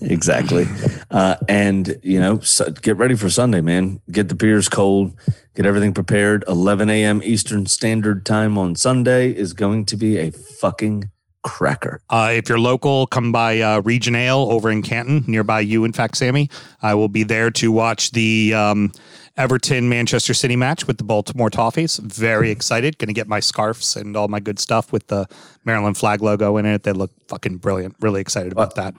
Exactly. Uh, and, you know, so get ready for Sunday, man. Get the beers cold, get everything prepared. 11 a.m. Eastern Standard Time on Sunday is going to be a fucking cracker. Uh, if you're local, come by uh, Region Ale over in Canton, nearby you, in fact, Sammy. I will be there to watch the um, Everton Manchester City match with the Baltimore Toffees. Very excited. Going to get my scarves and all my good stuff with the Maryland flag logo in it. They look fucking brilliant. Really excited about that.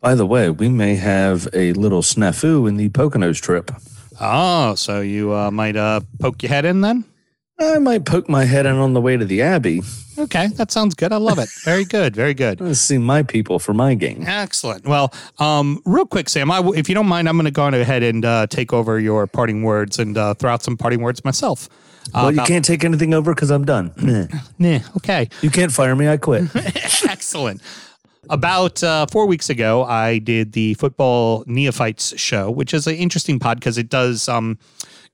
By the way, we may have a little snafu in the Poconos trip. Oh, so you uh, might uh, poke your head in then? I might poke my head in on the way to the Abbey. Okay, that sounds good. I love it. Very good. Very good. [laughs] Let's see my people for my game. Excellent. Well, um, real quick, Sam, I w if you don't mind, I'm going to go on ahead and uh, take over your parting words and uh, throw out some parting words myself. Uh, well, you about- can't take anything over because I'm done. [clears throat] Nah, okay. you can't fire me. I quit. [laughs] Excellent. About uh, four weeks ago, I did the football neophytes show, which is an interesting pod because it does. Um,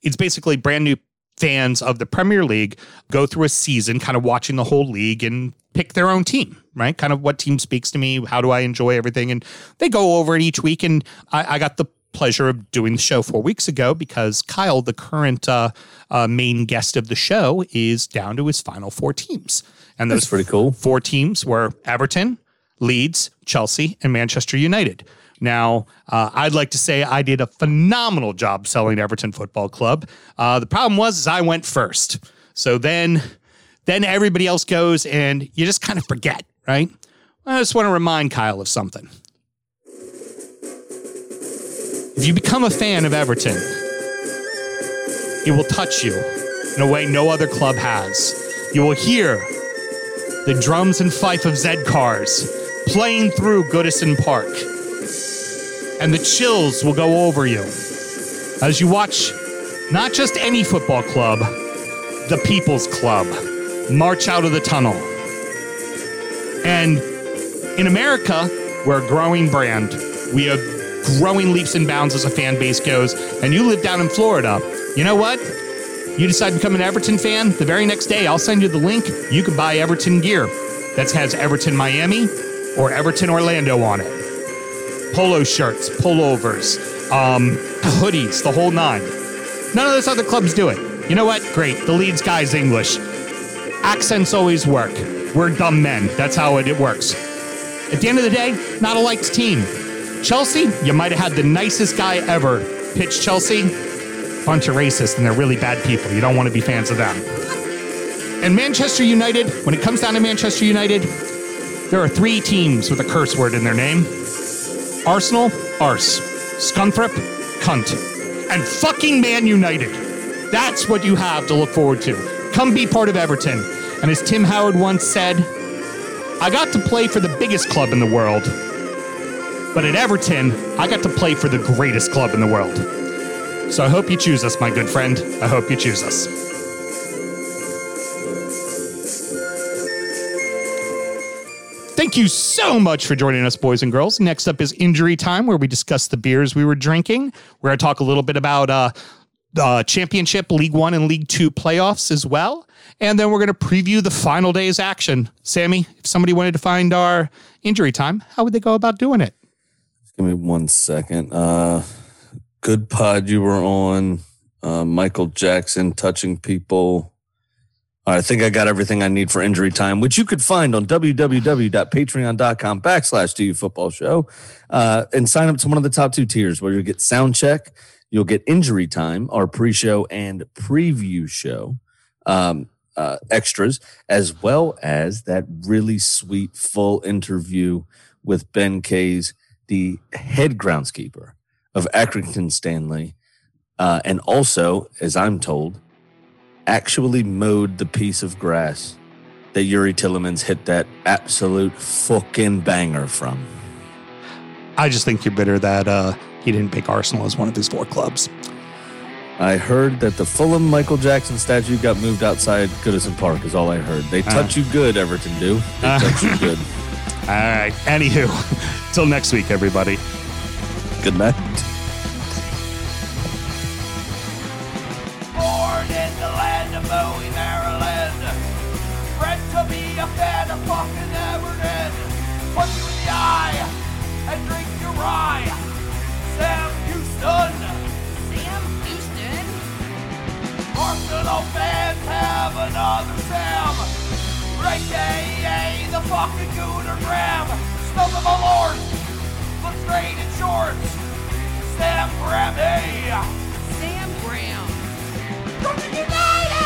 it's basically brand new fans of the Premier League go through a season, kind of watching the whole league and pick their own team, right? Kind of what team speaks to me, how do I enjoy everything, and they go over it each week. And I, I got the pleasure of doing the show four weeks ago because Kyle, the current uh, uh, main guest of the show, is down to his final four teams, and those That's pretty cool. Four teams were Everton, Leeds, Chelsea, and Manchester United. Now, uh, I'd like to say I did a phenomenal job selling Everton Football Club. Uh, the problem was is I went first, so then then everybody else goes, and you just kind of forget, right? I just want to remind Kyle of something. If you become a fan of Everton, it will touch you in a way no other club has. You will hear the drums and fife of Zed cars playing through Goodison Park. And the chills will go over you as you watch not just any football club, the People's Club march out of the tunnel. And in America, we're a growing brand. We have growing leaps and bounds as a fan base goes. And you live down in Florida. You know what? You decide to become an Everton fan, the very next day, I'll send you the link. You can buy Everton gear that has Everton Miami or Everton Orlando on it. Polo shirts, pullovers, um, hoodies, the whole nine. None of those other clubs do it. You know what? Great. The Leeds guy's English. Accents always work. We're dumb men. That's how it, it works. At the end of the day, not a liked team. Chelsea, you might have had the nicest guy ever pitch Chelsea. Bunch of racists, and they're really bad people. You don't want to be fans of them. And Manchester United, when it comes down to Manchester United, there are three teams with a curse word in their name Arsenal, arse. Scunthorpe, cunt. And fucking Man United. That's what you have to look forward to. Come be part of Everton. And as Tim Howard once said, I got to play for the biggest club in the world. But at Everton, I got to play for the greatest club in the world. So I hope you choose us, my good friend. I hope you choose us. Thank you so much for joining us, boys and girls. Next up is Injury Time, where we discuss the beers we were drinking. We're going to talk a little bit about uh, uh, Championship, League One, and League Two playoffs as well. And then we're going to preview the final day's action. Sammy, if somebody wanted to find our Injury Time, how would they go about doing it? Give me one second. Uh, good pod you were on. Uh, Michael Jackson touching people. I think I got everything I need for injury time, which you could find on www.patreon.com backslash DU football show. Uh, and sign up to one of the top two tiers where you'll get sound check, you'll get injury time, our pre-show and preview show. Um, uh, extras, as well as that really sweet full interview with Ben Kays, the head groundskeeper of Accrington Stanley, uh, and also, as I'm told, actually mowed the piece of grass that Youri Tielemans hit that absolute fucking banger from. I just think you're bitter that uh, he didn't pick Arsenal as one of his four clubs. I heard that the Fulham Michael Jackson statue got moved outside Goodison Park, is all I heard. They touch you good, Everton do. They Uh. touch you good. [laughs] All right. Anywho, [laughs] till next week, everybody. Good night. A fan of fucking Everton. Punch you in the eye and drink your rye. Sam Houston. Sam Houston. Arsenal fans have another Sam. AKA the fucking Gooner Graham. Snub of my lord. Look straight in shorts. Sam Grammy. Sam Graham. Fucking United!